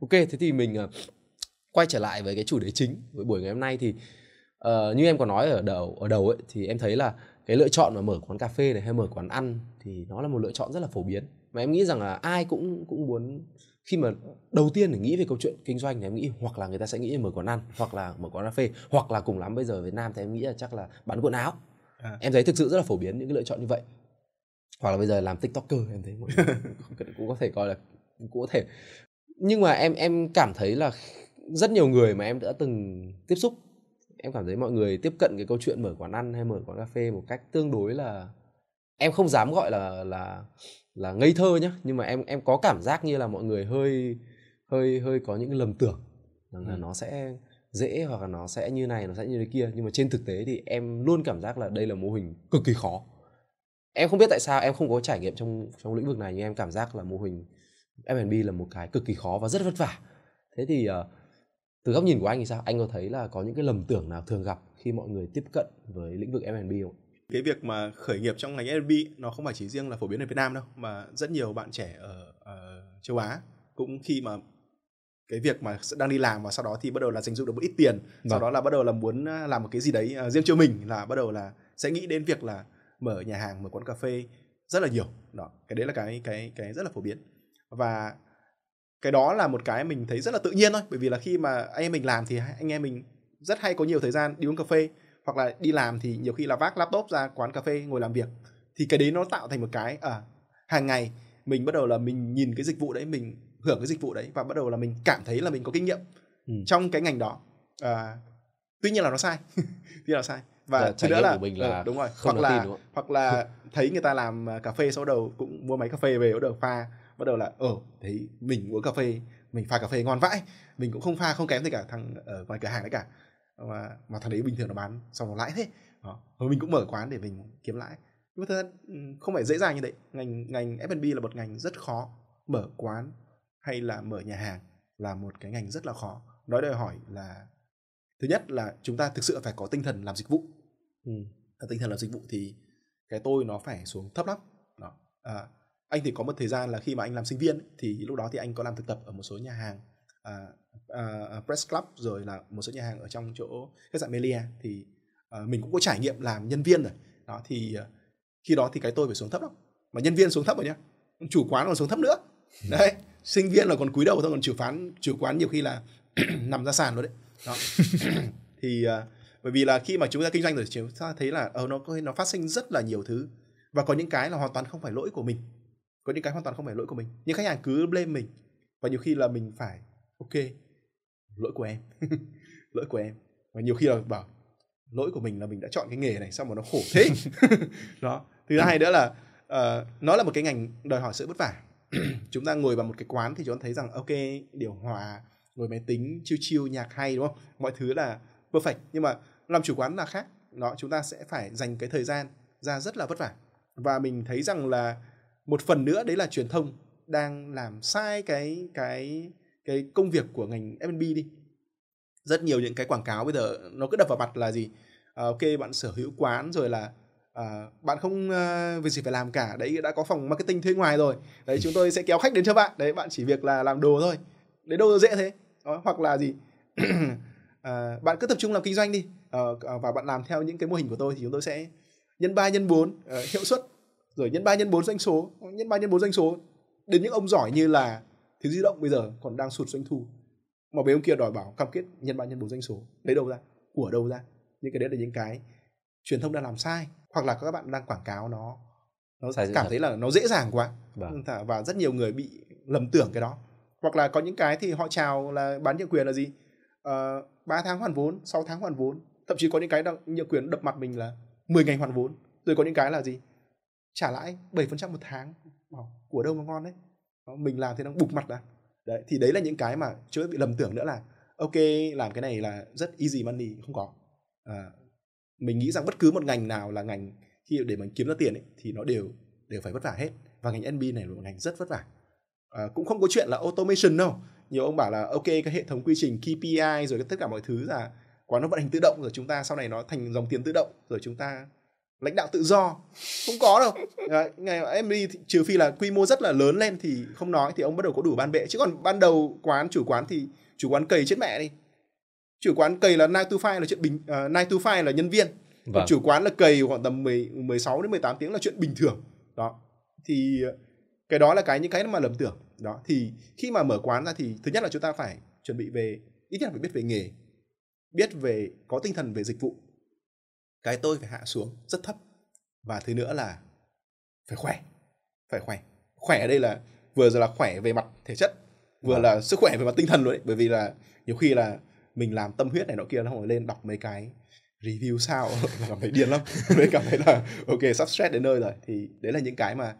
Ok thế thì mình uh, quay trở lại với cái chủ đề chính với buổi ngày hôm nay thì uh, như em có nói ở đầu ở đầu ấy thì em thấy là cái lựa chọn mà mở quán cà phê này hay mở quán ăn thì nó là một lựa chọn rất là phổ biến. Mà em nghĩ rằng là ai cũng cũng muốn khi mà đầu tiên để nghĩ về câu chuyện kinh doanh thì em nghĩ hoặc là người ta sẽ nghĩ mở quán ăn hoặc là mở quán cà phê hoặc là cùng lắm bây giờ ở Việt Nam thì em nghĩ là chắc là bán quần áo. À. em thấy thực sự rất là phổ biến những cái lựa chọn như vậy. Hoặc là bây giờ làm tiktoker em thấy cũng có thể coi là cũng có thể. Nhưng mà em em cảm thấy là rất nhiều người mà em đã từng tiếp xúc em cảm thấy mọi người tiếp cận cái câu chuyện mở quán ăn hay mở quán cà phê một cách tương đối là em không dám gọi là là là ngây thơ nhá. Nhưng mà em em có cảm giác như là mọi người hơi hơi hơi có những lầm tưởng rằng là ừ. nó sẽ dễ hoặc là nó sẽ như này nó sẽ như thế kia. Nhưng mà trên thực tế thì em luôn cảm giác là đây là mô hình cực kỳ khó. Em không biết tại sao em không có trải nghiệm trong trong lĩnh vực này nhưng em cảm giác là mô hình F&B là một cái cực kỳ khó và rất vất vả. Thế thì uh, từ góc nhìn của anh thì sao? Anh có thấy là có những cái lầm tưởng nào thường gặp khi mọi người tiếp cận với lĩnh vực F&B không cái việc mà khởi nghiệp trong ngành F&B nó không phải chỉ riêng là phổ biến ở Việt Nam đâu mà rất nhiều bạn trẻ ở, ở châu Á cũng khi mà cái việc mà đang đi làm và sau đó thì bắt đầu là dành dụm được một ít tiền vâng. sau đó là bắt đầu là muốn à, làm một cái gì đấy uh, riêng cho mình là bắt đầu là sẽ nghĩ đến việc là mở nhà hàng mở quán cà phê rất là nhiều. Đó cái đấy là cái cái cái rất là phổ biến. Và cái đó là một cái mình thấy rất là tự nhiên thôi bởi vì là khi mà anh em mình làm thì anh em mình rất hay có nhiều thời gian đi uống cà phê hoặc là đi làm thì nhiều khi là vác laptop ra quán cà phê ngồi làm việc thì cái đấy nó tạo thành một cái ở à, hàng ngày mình bắt đầu là mình nhìn cái dịch vụ đấy mình hưởng cái dịch vụ đấy và bắt đầu là mình cảm thấy là mình có kinh nghiệm ừ. trong cái ngành đó. À, tuy nhiên là nó sai tuy nhiên là sai. Và dạ, thứ nữa là, của mình là ừ, đúng rồi hoặc là tin, hoặc là thấy người ta làm à, cà phê sau đầu cũng mua máy cà phê về bắt đầu pha bắt đầu là ở ờ, thấy mình uống cà phê mình pha cà phê ngon vãi. Mình cũng không pha không kém gì cả thằng ở ngoài cửa hàng đấy cả mà mà thằng đấy bình thường nó bán xong nó lãi thế đó. rồi mình cũng mở quán để mình kiếm lãi nhưng mà thật ra ừ, không phải dễ dàng như vậy ngành ngành F&B là một ngành rất khó mở quán hay là mở nhà hàng là một cái ngành rất là khó nói đòi hỏi là thứ nhất là chúng ta thực sự phải có tinh thần làm dịch vụ ừ. tinh thần làm dịch vụ thì cái tôi nó phải xuống thấp lắm đó. À, anh thì có một thời gian là khi mà anh làm sinh viên thì lúc đó thì anh có làm thực tập ở một số nhà hàng à, à, à, Press Club rồi là một số nhà hàng ở trong chỗ khách sạn Melia thì à, mình cũng có trải nghiệm làm nhân viên rồi. Đó thì à, khi đó thì cái tôi phải xuống thấp lắm. Mà nhân viên xuống thấp rồi nhá chủ quán còn xuống thấp nữa. Đấy sinh viên là còn cúi đầu thôi còn chủ quán chủ quán nhiều khi là nằm ra sàn rồi đấy. Đó. Thì uh, bởi vì là khi mà chúng ta kinh doanh rồi chúng ta thấy là ờ, nó nó phát sinh rất là nhiều thứ. Và có những cái là hoàn toàn không phải lỗi của mình. Có những cái hoàn toàn không phải lỗi của mình. Nhưng khách hàng cứ blame mình. Và nhiều khi là mình phải ok lỗi của em. Lỗi của em. Và nhiều khi là bảo lỗi của mình là mình đã chọn cái nghề này sao mà nó khổ thế? Đó. Thứ hai nữa là uh, nó là một cái ngành đòi hỏi sự vất vả. Chúng ta ngồi vào một cái quán thì chúng ta thấy rằng ok điều hòa ngồi máy tính chiêu chiêu nhạc hay đúng không? Mọi thứ là perfect. Nhưng mà làm chủ quán là khác. Nó chúng ta sẽ phải dành cái thời gian ra rất là vất vả. Và mình thấy rằng là một phần nữa đấy là truyền thông đang làm sai cái cái cái công việc của ngành F&B đi. Rất nhiều những cái quảng cáo bây giờ nó cứ đập vào mặt là gì? À, ok bạn sở hữu quán rồi là à, bạn không à, việc gì phải làm cả. Đấy đã có phòng marketing thuê ngoài rồi. Đấy chúng tôi sẽ kéo khách đến cho bạn. Đấy bạn chỉ việc là làm đồ thôi. Đấy đâu dễ thế? Đó, hoặc là gì? À, bạn cứ tập trung làm kinh doanh đi. À, và bạn làm theo những cái mô hình của tôi thì chúng tôi sẽ nhân 3 nhân 4 uh, hiệu suất. Rồi nhân 3 nhân 4 doanh số. Nhân 3 nhân 4 doanh số. Đến những ông giỏi như là thiếu di động bây giờ còn đang sụt doanh thu. Mà mấy ông kia đòi bảo cam kết nhân 3 nhân 4 doanh số. Lấy đâu ra? Của đâu ra? Những cái đấy là những cái truyền thông đang làm sai. Hoặc là các bạn đang quảng cáo nó nó sai cảm thấy là nó dễ dàng quá. Vâng. và rất nhiều người bị lầm tưởng cái đó. Hoặc là có những cái thì họ chào là bán nhượng quyền là gì? Uh, ờ, 3 tháng hoàn vốn 6 tháng hoàn vốn. Thậm chí có những cái nhượng quyền đập mặt mình là 10 ngày hoàn vốn. Rồi có những cái là gì? Trả lãi 7% một tháng. Của đâu mà ngon đấy mình làm thì nó bục mặt ra đấy thì đấy là những cái mà chưa bị lầm tưởng nữa là ok làm cái này là rất easy money không có. À, mình nghĩ rằng bất cứ một ngành nào là ngành khi để mình kiếm ra tiền ấy, thì nó đều đều phải vất vả hết. Và ngành NB này là một ngành rất vất vả. À, cũng không có chuyện là automation đâu. Nhiều ông bảo là ok cái hệ thống quy trình KPI rồi tất cả mọi thứ là quá nó vận hành tự động rồi chúng ta sau này nó thành dòng tiền tự động rồi chúng ta lãnh đạo tự do. Không có đâu. Đấy, ngày em đi trừ phi là quy mô rất là lớn lên thì không nói thì ông bắt đầu có đủ ban bệ chứ còn ban đầu quán chủ quán thì chủ quán cầy chết mẹ đi. Chủ quán cầy là nine to five là chuyện bình uh, nine to five là nhân viên. Vâng. chủ quán là cầy khoảng tầm 10, 16 đến 18 tiếng là chuyện bình thường. Đó. Thì cái đó là cái những cái mà lầm tưởng. Đó. Thì khi mà mở quán ra thì thứ nhất là chúng ta phải chuẩn bị về ít nhất là phải biết về nghề biết về có tinh thần về dịch vụ cái tôi phải hạ xuống rất thấp. Và thứ nữa là phải khỏe phải khỏe. Khỏe ở đây là vừa là khỏe về mặt thể chất vừa à. là sức khỏe về mặt tinh thần luôn đấy. Bởi vì là nhiều khi là mình làm tâm huyết này nọ kia nó ngồi lên đọc mấy cái review sao cảm thấy điên lắm. Mới cảm thấy là ok sắp stress đến nơi rồi. Thì đấy là những cái mà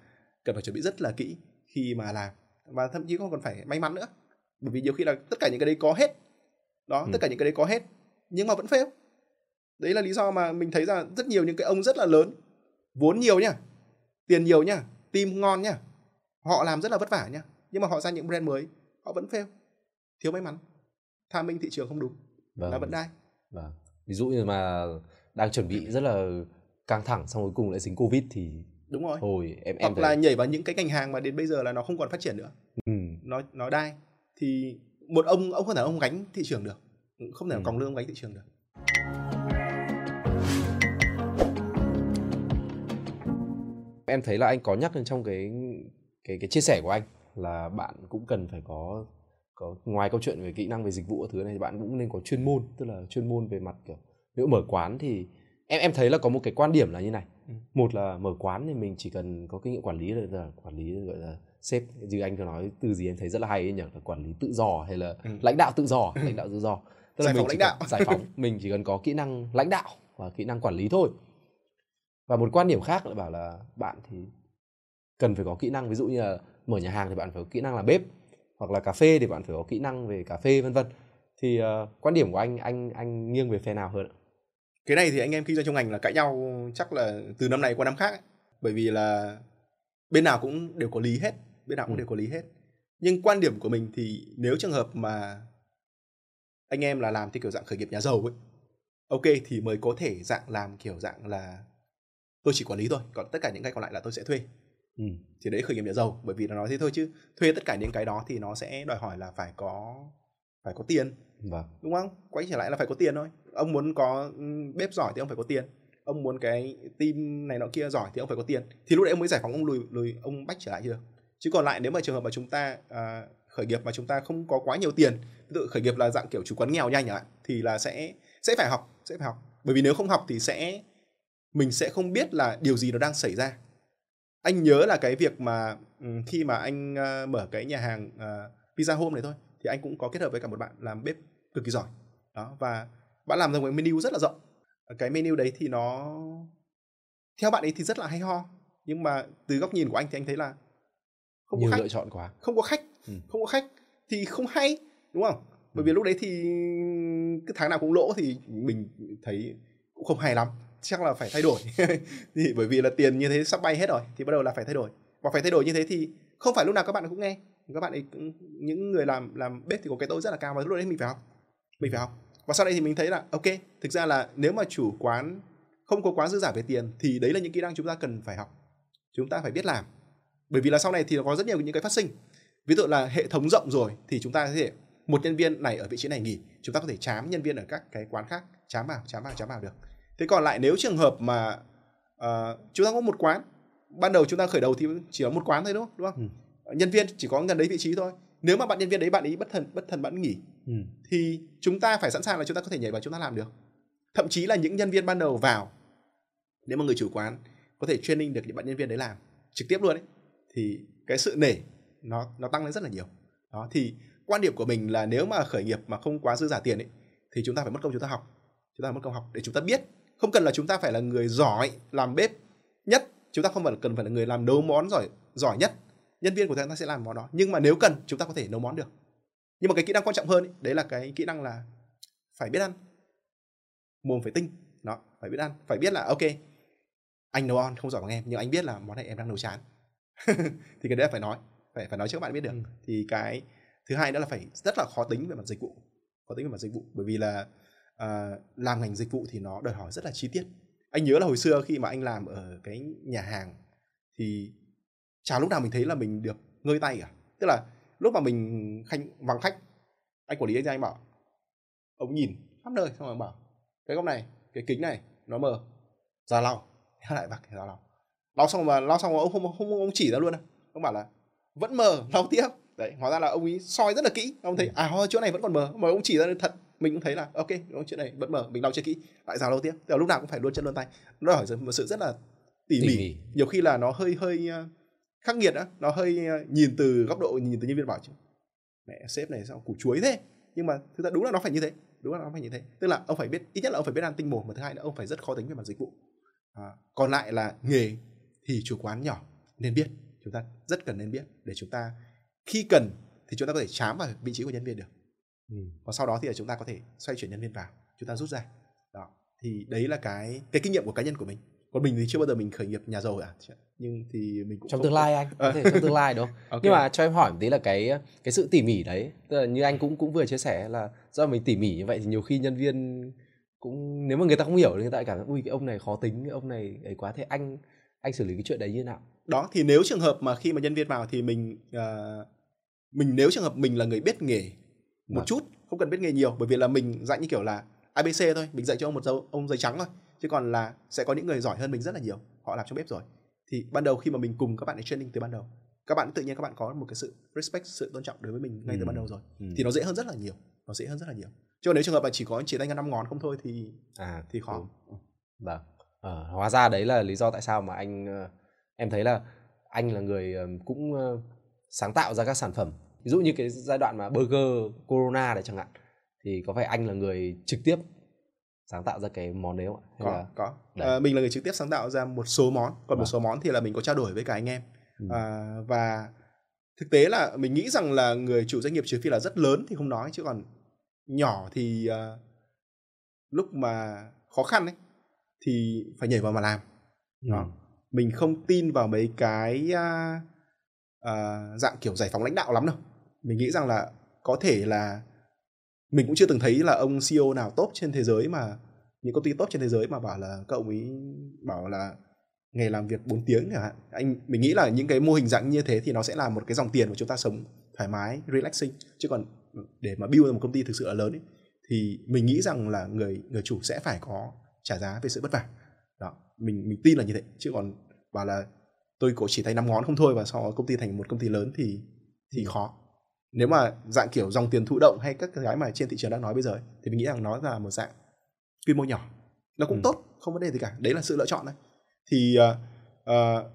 cần phải chuẩn bị rất là kỹ khi mà làm. Và thậm chí không còn phải may mắn nữa. Bởi vì nhiều khi là tất cả những cái đấy có hết. Đó ừ. tất cả những cái đấy có hết nhưng mà vẫn fail đấy là lý do mà mình thấy rằng rất nhiều những cái ông rất là lớn vốn nhiều nhá tiền nhiều nhá team ngon nhá họ làm rất là vất vả nhá nhưng mà họ ra những brand mới họ vẫn fail thiếu may mắn tham minh thị trường không đúng vâng. là vẫn đai vâng. ví dụ như mà đang chuẩn bị rất là căng thẳng xong cuối cùng lại dính covid thì đúng rồi hồi em em hoặc thấy... là nhảy vào những cái ngành hàng mà đến bây giờ là nó không còn phát triển nữa ừ. nó nó đai thì một ông ông không thể ông gánh thị trường được không thể ừ. còng lương gánh thị trường được em thấy là anh có nhắc trong cái cái cái chia sẻ của anh là bạn cũng cần phải có có ngoài câu chuyện về kỹ năng về dịch vụ thứ này thì bạn cũng nên có chuyên môn tức là chuyên môn về mặt kiểu nếu mở quán thì em em thấy là có một cái quan điểm là như này. Ừ. một là mở quán thì mình chỉ cần có kinh nghiệm quản lý là quản lý gọi là sếp như anh có nói từ gì em thấy rất là hay ấy nhỉ là quản lý tự do hay là ừ. lãnh đạo tự do lãnh đạo tự do. Tức là giải mình phóng lãnh đạo. giải phóng mình chỉ cần có kỹ năng lãnh đạo và kỹ năng quản lý thôi và một quan điểm khác là bảo là bạn thì cần phải có kỹ năng ví dụ như là mở nhà hàng thì bạn phải có kỹ năng làm bếp hoặc là cà phê thì bạn phải có kỹ năng về cà phê vân vân thì uh, quan điểm của anh anh anh nghiêng về phe nào hơn ạ cái này thì anh em kinh doanh trong ngành là cãi nhau chắc là từ năm này qua năm khác ấy. bởi vì là bên nào cũng đều có lý hết bên nào cũng ừ. đều có lý hết nhưng quan điểm của mình thì nếu trường hợp mà anh em là làm theo kiểu dạng khởi nghiệp nhà giàu ấy ok thì mới có thể dạng làm kiểu dạng là tôi chỉ quản lý thôi còn tất cả những cái còn lại là tôi sẽ thuê. Ừ. thì đấy khởi nghiệp nhà giàu bởi vì nó nói thế thôi chứ. Thuê tất cả những cái đó thì nó sẽ đòi hỏi là phải có phải có tiền vâng. đúng không? Quay trở lại là phải có tiền thôi. Ông muốn có bếp giỏi thì ông phải có tiền. Ông muốn cái team này nọ kia giỏi thì ông phải có tiền. Thì lúc đấy ông mới giải phóng ông lùi lùi ông bách trở lại chưa? Chứ còn lại nếu mà trường hợp mà chúng ta à, khởi nghiệp mà chúng ta không có quá nhiều tiền tự khởi nghiệp là dạng kiểu chủ quán nghèo nhanh hạn thì là sẽ sẽ phải học sẽ phải học. Bởi vì nếu không học thì sẽ mình sẽ không biết là điều gì nó đang xảy ra. Anh nhớ là cái việc mà ừ, khi mà anh uh, mở cái nhà hàng uh, pizza home này thôi thì anh cũng có kết hợp với cả một bạn làm bếp cực kỳ giỏi. Đó và bạn làm ra một menu rất là rộng. Cái menu đấy thì nó theo bạn ấy thì rất là hay ho nhưng mà từ góc nhìn của anh thì anh thấy là không Nhiều có khách. lựa chọn quá. Không có khách ừ. không có khách thì không hay đúng không? Bởi vì ừ. lúc đấy thì cứ tháng nào cũng lỗ thì mình thấy cũng không hay lắm chắc là phải thay đổi. Thì bởi vì là tiền như thế sắp bay hết rồi, thì bắt đầu là phải thay đổi. Và phải thay đổi như thế thì không phải lúc nào các bạn cũng nghe. Các bạn ấy những người làm làm bếp thì có cái tôi rất là cao và lúc đấy mình phải học. Mình phải học. Và sau đây thì mình thấy là, ok, thực ra là nếu mà chủ quán không có quá dư giả về tiền thì đấy là những kỹ năng chúng ta cần phải học. Chúng ta phải biết làm. Bởi vì là sau này thì có rất nhiều những cái phát sinh. Ví dụ là hệ thống rộng rồi thì chúng ta có thể, một nhân viên này ở vị trí này nghỉ, chúng ta có thể chám nhân viên ở các cái quán khác. Chám vào chám vào chám vào được thế còn lại nếu trường hợp mà uh, chúng ta có một quán ban đầu chúng ta khởi đầu thì chỉ có một quán thôi đúng không? Đúng không? Ừ. nhân viên chỉ có gần đấy vị trí thôi. Nếu mà bạn nhân viên đấy bạn ấy bất thần bất thần bạn nghỉ ừ. thì chúng ta phải sẵn sàng là chúng ta có thể nhảy vào chúng ta làm được. Thậm chí là những nhân viên ban đầu vào nếu mà người chủ quán có thể training được những bạn nhân viên đấy làm trực tiếp luôn ấy thì cái sự nể nó nó tăng lên rất là nhiều. Đó thì quan điểm của mình là nếu mà khởi nghiệp mà không quá dư giả tiền ấy thì chúng ta phải mất công chúng ta học. Chúng ta phải mất công học để chúng ta biết không cần là chúng ta phải là người giỏi làm bếp nhất chúng ta không phải cần phải là người làm nấu món giỏi giỏi nhất. Nhân viên của chúng ta sẽ làm món đó. Nhưng mà nếu cần chúng ta có thể nấu món được. Nhưng mà cái kỹ năng quan trọng hơn ấy, đấy là cái kỹ năng là phải biết ăn. Mồm phải tinh. Đó phải biết ăn. Phải biết là ok anh nấu ăn không giỏi bằng em nhưng anh biết là món này em đang nấu chán. Thì cái đấy là phải nói phải phải nói cho các bạn biết được. Ừ. thì cái thứ hai nữa là phải rất là khó tính về mặt dịch vụ. Khó tính về mặt dịch vụ. Bởi vì là uh, làm ngành dịch vụ thì nó đòi hỏi rất là chi tiết. Anh nhớ là hồi xưa khi mà anh làm ở cái nhà hàng thì chả lúc nào mình thấy là mình được ngơi tay cả. Tức là lúc mà mình khanh vắng khách anh quản lý anh ra anh bảo ông nhìn khắp nơi. Xong rồi bảo cái góc này cái kính này nó mờ. Ra lau lại vặt ra lau lau. Xong mà lau xong mà ông không không ông chỉ ra luôn ông bảo là vẫn mờ lau tiếp. Đấy hóa ra là ông ấy soi rất là kỹ ông thấy ừ. à chỗ này vẫn còn mờ. Mà ông chỉ ra thật mình cũng thấy là ok chỗ này vẫn mờ mình lau chưa kỹ. Lại rào lau tiếp tức là lúc nào cũng phải luôn chân luôn tay. Nó hỏi một sự rất là tỉ mỉ. mỉ. Nhiều khi là nó hơi hơi ờ, khắc nghiệt á nó hơi ờ, nhìn từ góc độ nhìn từ nhân viên bảo chứ. Mẹ sếp này sao củ chuối thế? Nhưng mà thực ra đúng là nó phải như thế đúng là nó phải như thế. Tức là ông phải biết ít nhất là ông phải biết ăn tinh bột mà thứ hai là ông phải rất khó tính về mặt dịch vụ. À, còn lại là nghề thì chủ quán nhỏ nên biết. Chúng ta rất cần nên biết để chúng ta khi cần thì chúng ta có thể chám vào vị trí của nhân viên được ừ. và sau đó thì là chúng ta có thể xoay chuyển nhân viên vào chúng ta rút ra. Đó thì đấy là cái cái kinh nghiệm của cá nhân của mình. Còn mình thì chưa bao giờ mình khởi nghiệp nhà giàu à nhưng thì mình cũng trong tương lai anh có thể trong tương lai đúng không? Okay. nhưng mà cho em hỏi một tí là cái cái sự tỉ mỉ đấy tức là như anh cũng cũng vừa chia sẻ là do mình tỉ mỉ như vậy thì nhiều khi nhân viên cũng nếu mà người ta không hiểu thì người ta cảm thấy ui cái ông này khó tính cái ông này ấy quá. Thế anh anh xử lý cái chuyện đấy như thế nào? Đó thì nếu trường hợp mà khi mà nhân viên vào thì mình uh, mình nếu trường hợp mình là người biết nghề một vâng. chút không cần biết nghề nhiều bởi vì là mình dạy như kiểu là abc thôi mình dạy cho ông một dấu ông giấy trắng thôi chứ còn là sẽ có những người giỏi hơn mình rất là nhiều họ làm trong bếp rồi thì ban đầu khi mà mình cùng các bạn ấy training từ ban đầu các bạn tự nhiên các bạn có một cái sự respect sự tôn trọng đối với mình ngay ừ. từ ban đầu rồi ừ. thì nó dễ hơn rất là nhiều nó dễ hơn rất là nhiều chứ nếu trường hợp là chỉ có chỉ tay năm ngón không thôi thì à thì khó ừ. vâng à, hóa ra đấy là lý do tại sao mà anh ờ, em thấy là anh là người cũng ờ, sáng tạo ra các sản phẩm ví dụ như cái giai đoạn mà burger corona đấy chẳng hạn thì có phải anh là người trực tiếp sáng tạo ra cái món đấy không ạ? có là... có à, mình là người trực tiếp sáng tạo ra một số món còn vâng. một số món thì là mình có trao đổi với cả anh em ừ. à, và thực tế là mình nghĩ rằng là người chủ doanh nghiệp trừ phi là rất lớn thì không nói chứ còn nhỏ thì uh, lúc mà khó khăn ấy thì phải nhảy vào mà làm ừ. đó mình không tin vào mấy cái uh, uh, dạng kiểu giải phóng lãnh đạo lắm đâu mình nghĩ rằng là có thể là mình cũng chưa từng thấy là ông CEO nào tốt trên thế giới mà những công ty tốt trên thế giới mà bảo là các ông ấy bảo là ngày làm việc 4 tiếng chẳng hạn. Anh mình nghĩ là những cái mô hình dạng như thế thì nó sẽ là một cái dòng tiền mà chúng ta sống thoải mái relaxing. Chứ còn để mà build ra một công ty thực sự là lớn ấy, thì mình nghĩ rằng là người người chủ sẽ phải có trả giá về sự vất vả. Đó mình mình tin là như thế. Chứ còn bảo là tôi có chỉ tay năm ngón không thôi và sau đó công ty thành một công ty lớn thì thì khó nếu mà dạng kiểu dòng tiền thụ động hay các cái mà trên thị trường đang nói bây giờ ấy, thì mình nghĩ rằng nó là một dạng quy mô nhỏ. Nó cũng ừ. tốt không vấn đề gì cả. Đấy là sự lựa chọn đấy thì uh, uh,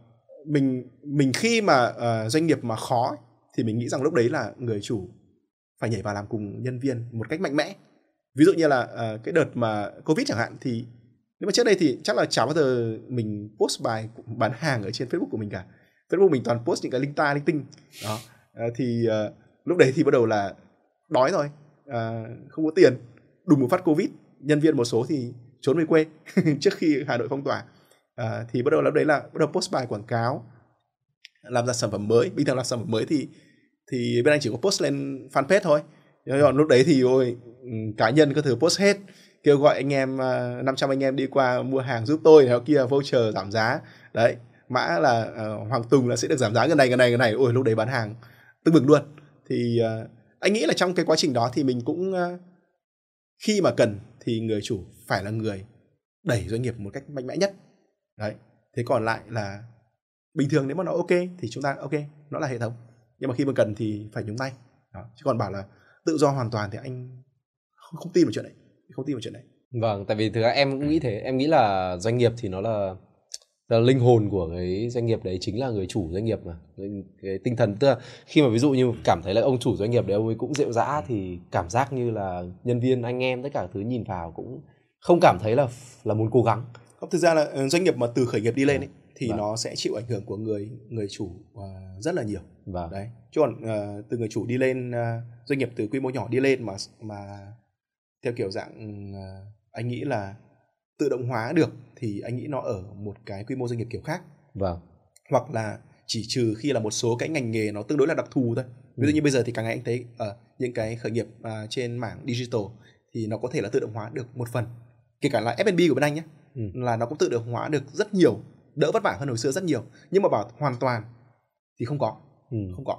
mình mình khi mà uh, doanh nghiệp mà khó ấy, thì mình nghĩ rằng lúc đấy là người chủ phải nhảy vào làm cùng nhân viên một cách mạnh mẽ. Ví dụ như là uh, cái đợt mà covid chẳng hạn thì nếu mà trước đây thì chắc là chả bao giờ mình post bài bán hàng ở trên facebook của mình cả. Facebook mình toàn post những cái linh ta linh tinh. Đó. Uh, thì uh, lúc đấy thì bắt đầu là đói rồi à, không có tiền. Đùng một phát covid nhân viên một số thì trốn về quê trước khi hà nội phong tỏa. À, thì bắt đầu lúc đấy là bắt đầu post bài quảng cáo làm ra sản phẩm mới. Bình thường làm sản phẩm mới thì thì bên anh chỉ có post lên fanpage thôi. Còn lúc đấy thì ôi ừ, cá nhân có thử post hết kêu gọi anh em à, 500 anh em đi qua mua hàng giúp tôi theo kia voucher giảm giá. Đấy mã là uh, Hoàng Tùng là sẽ được giảm giá gần này gần này gần này. Ôi lúc đấy bán hàng tưng bừng luôn thì uh, anh nghĩ là trong cái quá trình đó thì mình cũng uh, khi mà cần thì người chủ phải là người đẩy doanh nghiệp một cách mạnh mẽ nhất. Đấy. Thế còn lại là bình thường nếu mà nó ok thì chúng ta ok nó là hệ thống. Nhưng mà khi mà cần thì phải nhúng tay. Đó. chứ còn bảo là tự do hoàn toàn thì anh không, không tin vào chuyện đấy không tin vào chuyện đấy vâng tại vì thực ra em cũng nghĩ thế. Em nghĩ là doanh nghiệp thì nó là là linh hồn của cái doanh nghiệp đấy chính là người chủ doanh nghiệp mà cái tinh thần tức là khi mà ví dụ như cảm thấy là ông chủ doanh nghiệp đấy ông ấy cũng rượu dã thì cảm giác như là nhân viên anh em tất cả thứ nhìn vào cũng không cảm thấy là là muốn cố gắng không thực ra là ờ, doanh nghiệp mà từ khởi nghiệp đi lên ấy thì vâng. nó sẽ chịu ảnh hưởng của người người chủ uh, rất là nhiều vâng. đấy chứ còn uh, từ người chủ đi lên uh, doanh nghiệp từ quy mô nhỏ đi lên mà mà theo kiểu dạng uh, anh nghĩ là tự động hóa được thì anh nghĩ nó ở một cái quy mô doanh nghiệp kiểu khác. Vâng. Hoặc là chỉ trừ khi là một số cái ngành nghề nó tương đối là đặc thù thôi. Ví dụ ừ. như bây giờ thì càng ngày anh thấy ở những cái khởi nghiệp uh, trên mảng digital thì nó có thể là tự động hóa được một phần. Kể cả là F&B của bên anh nhé ừ. là nó cũng tự động hóa được rất nhiều đỡ vất vả hơn hồi xưa rất nhiều. Nhưng mà bảo hoàn toàn thì không có ừ. không có.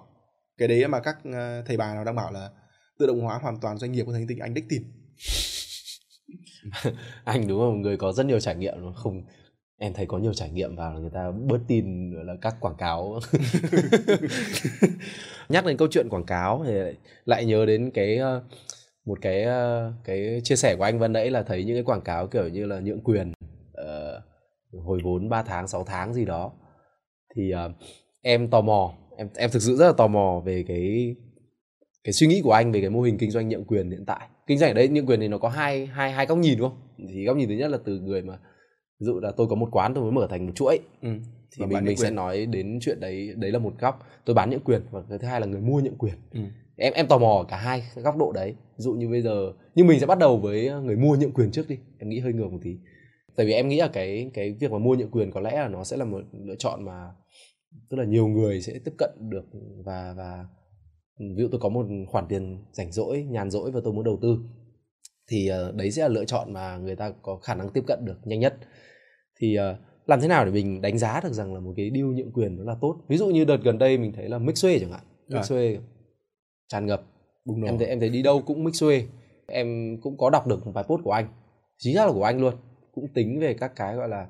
Cái đấy mà các ờ, thầy bà nào đang bảo là tự động hóa hoàn toàn doanh nghiệp của thành tinh anh đích tìm anh đúng không người có rất nhiều trải nghiệm không? Em thấy có nhiều trải nghiệm vào là người ta bớt tin là các quảng cáo. Nhắc đến câu chuyện quảng cáo thì lại nhớ đến cái ờ, một cái ờ, cái chia sẻ của anh Vân nãy là thấy những cái quảng cáo kiểu như là nhượng quyền uh, hồi vốn 3 tháng 6 tháng gì đó. Thì uh, em tò mò em em thực sự rất là tò mò về cái cái suy nghĩ của anh về cái mô hình kinh doanh nhượng quyền hiện tại. Kinh doanh ở đây nhượng quyền thì nó có hai hai hai góc nhìn đúng không? Thì góc nhìn thứ nhất là từ người mà ví dụ là tôi có một quán tôi mới mở thành một chuỗi. Ừ. thì và mình mình sẽ nói đến chuyện đấy đấy là một góc. Tôi bán nhượng quyền và cái thứ hai là người mua nhượng quyền. Ừ. em em tò mò cả hai góc độ đấy. Ví dụ như bây giờ nhưng mình sẽ bắt đầu với người mua nhượng quyền trước đi. Em nghĩ hơi ngược một tí. Tại vì em nghĩ là cái cái việc mà mua nhượng quyền có lẽ là nó sẽ là một lựa chọn mà tức là nhiều người sẽ tiếp cận được và và ví dụ tôi có một khoản tiền rảnh rỗi nhàn rỗi và tôi muốn đầu tư thì uh, đấy sẽ là lựa chọn mà người ta có khả năng tiếp cận được nhanh nhất. Thì uh, làm thế nào để mình đánh giá được rằng là một cái deal nhượng quyền nó là tốt? Ví dụ như đợt gần đây mình thấy là Mixway chẳng hạn. Mixway tràn ngập. Bùng em thấy em thấy đi đâu cũng Mixway em cũng có đọc được một vài post của anh. Chính xác là của anh luôn. Cũng tính về các cái gọi là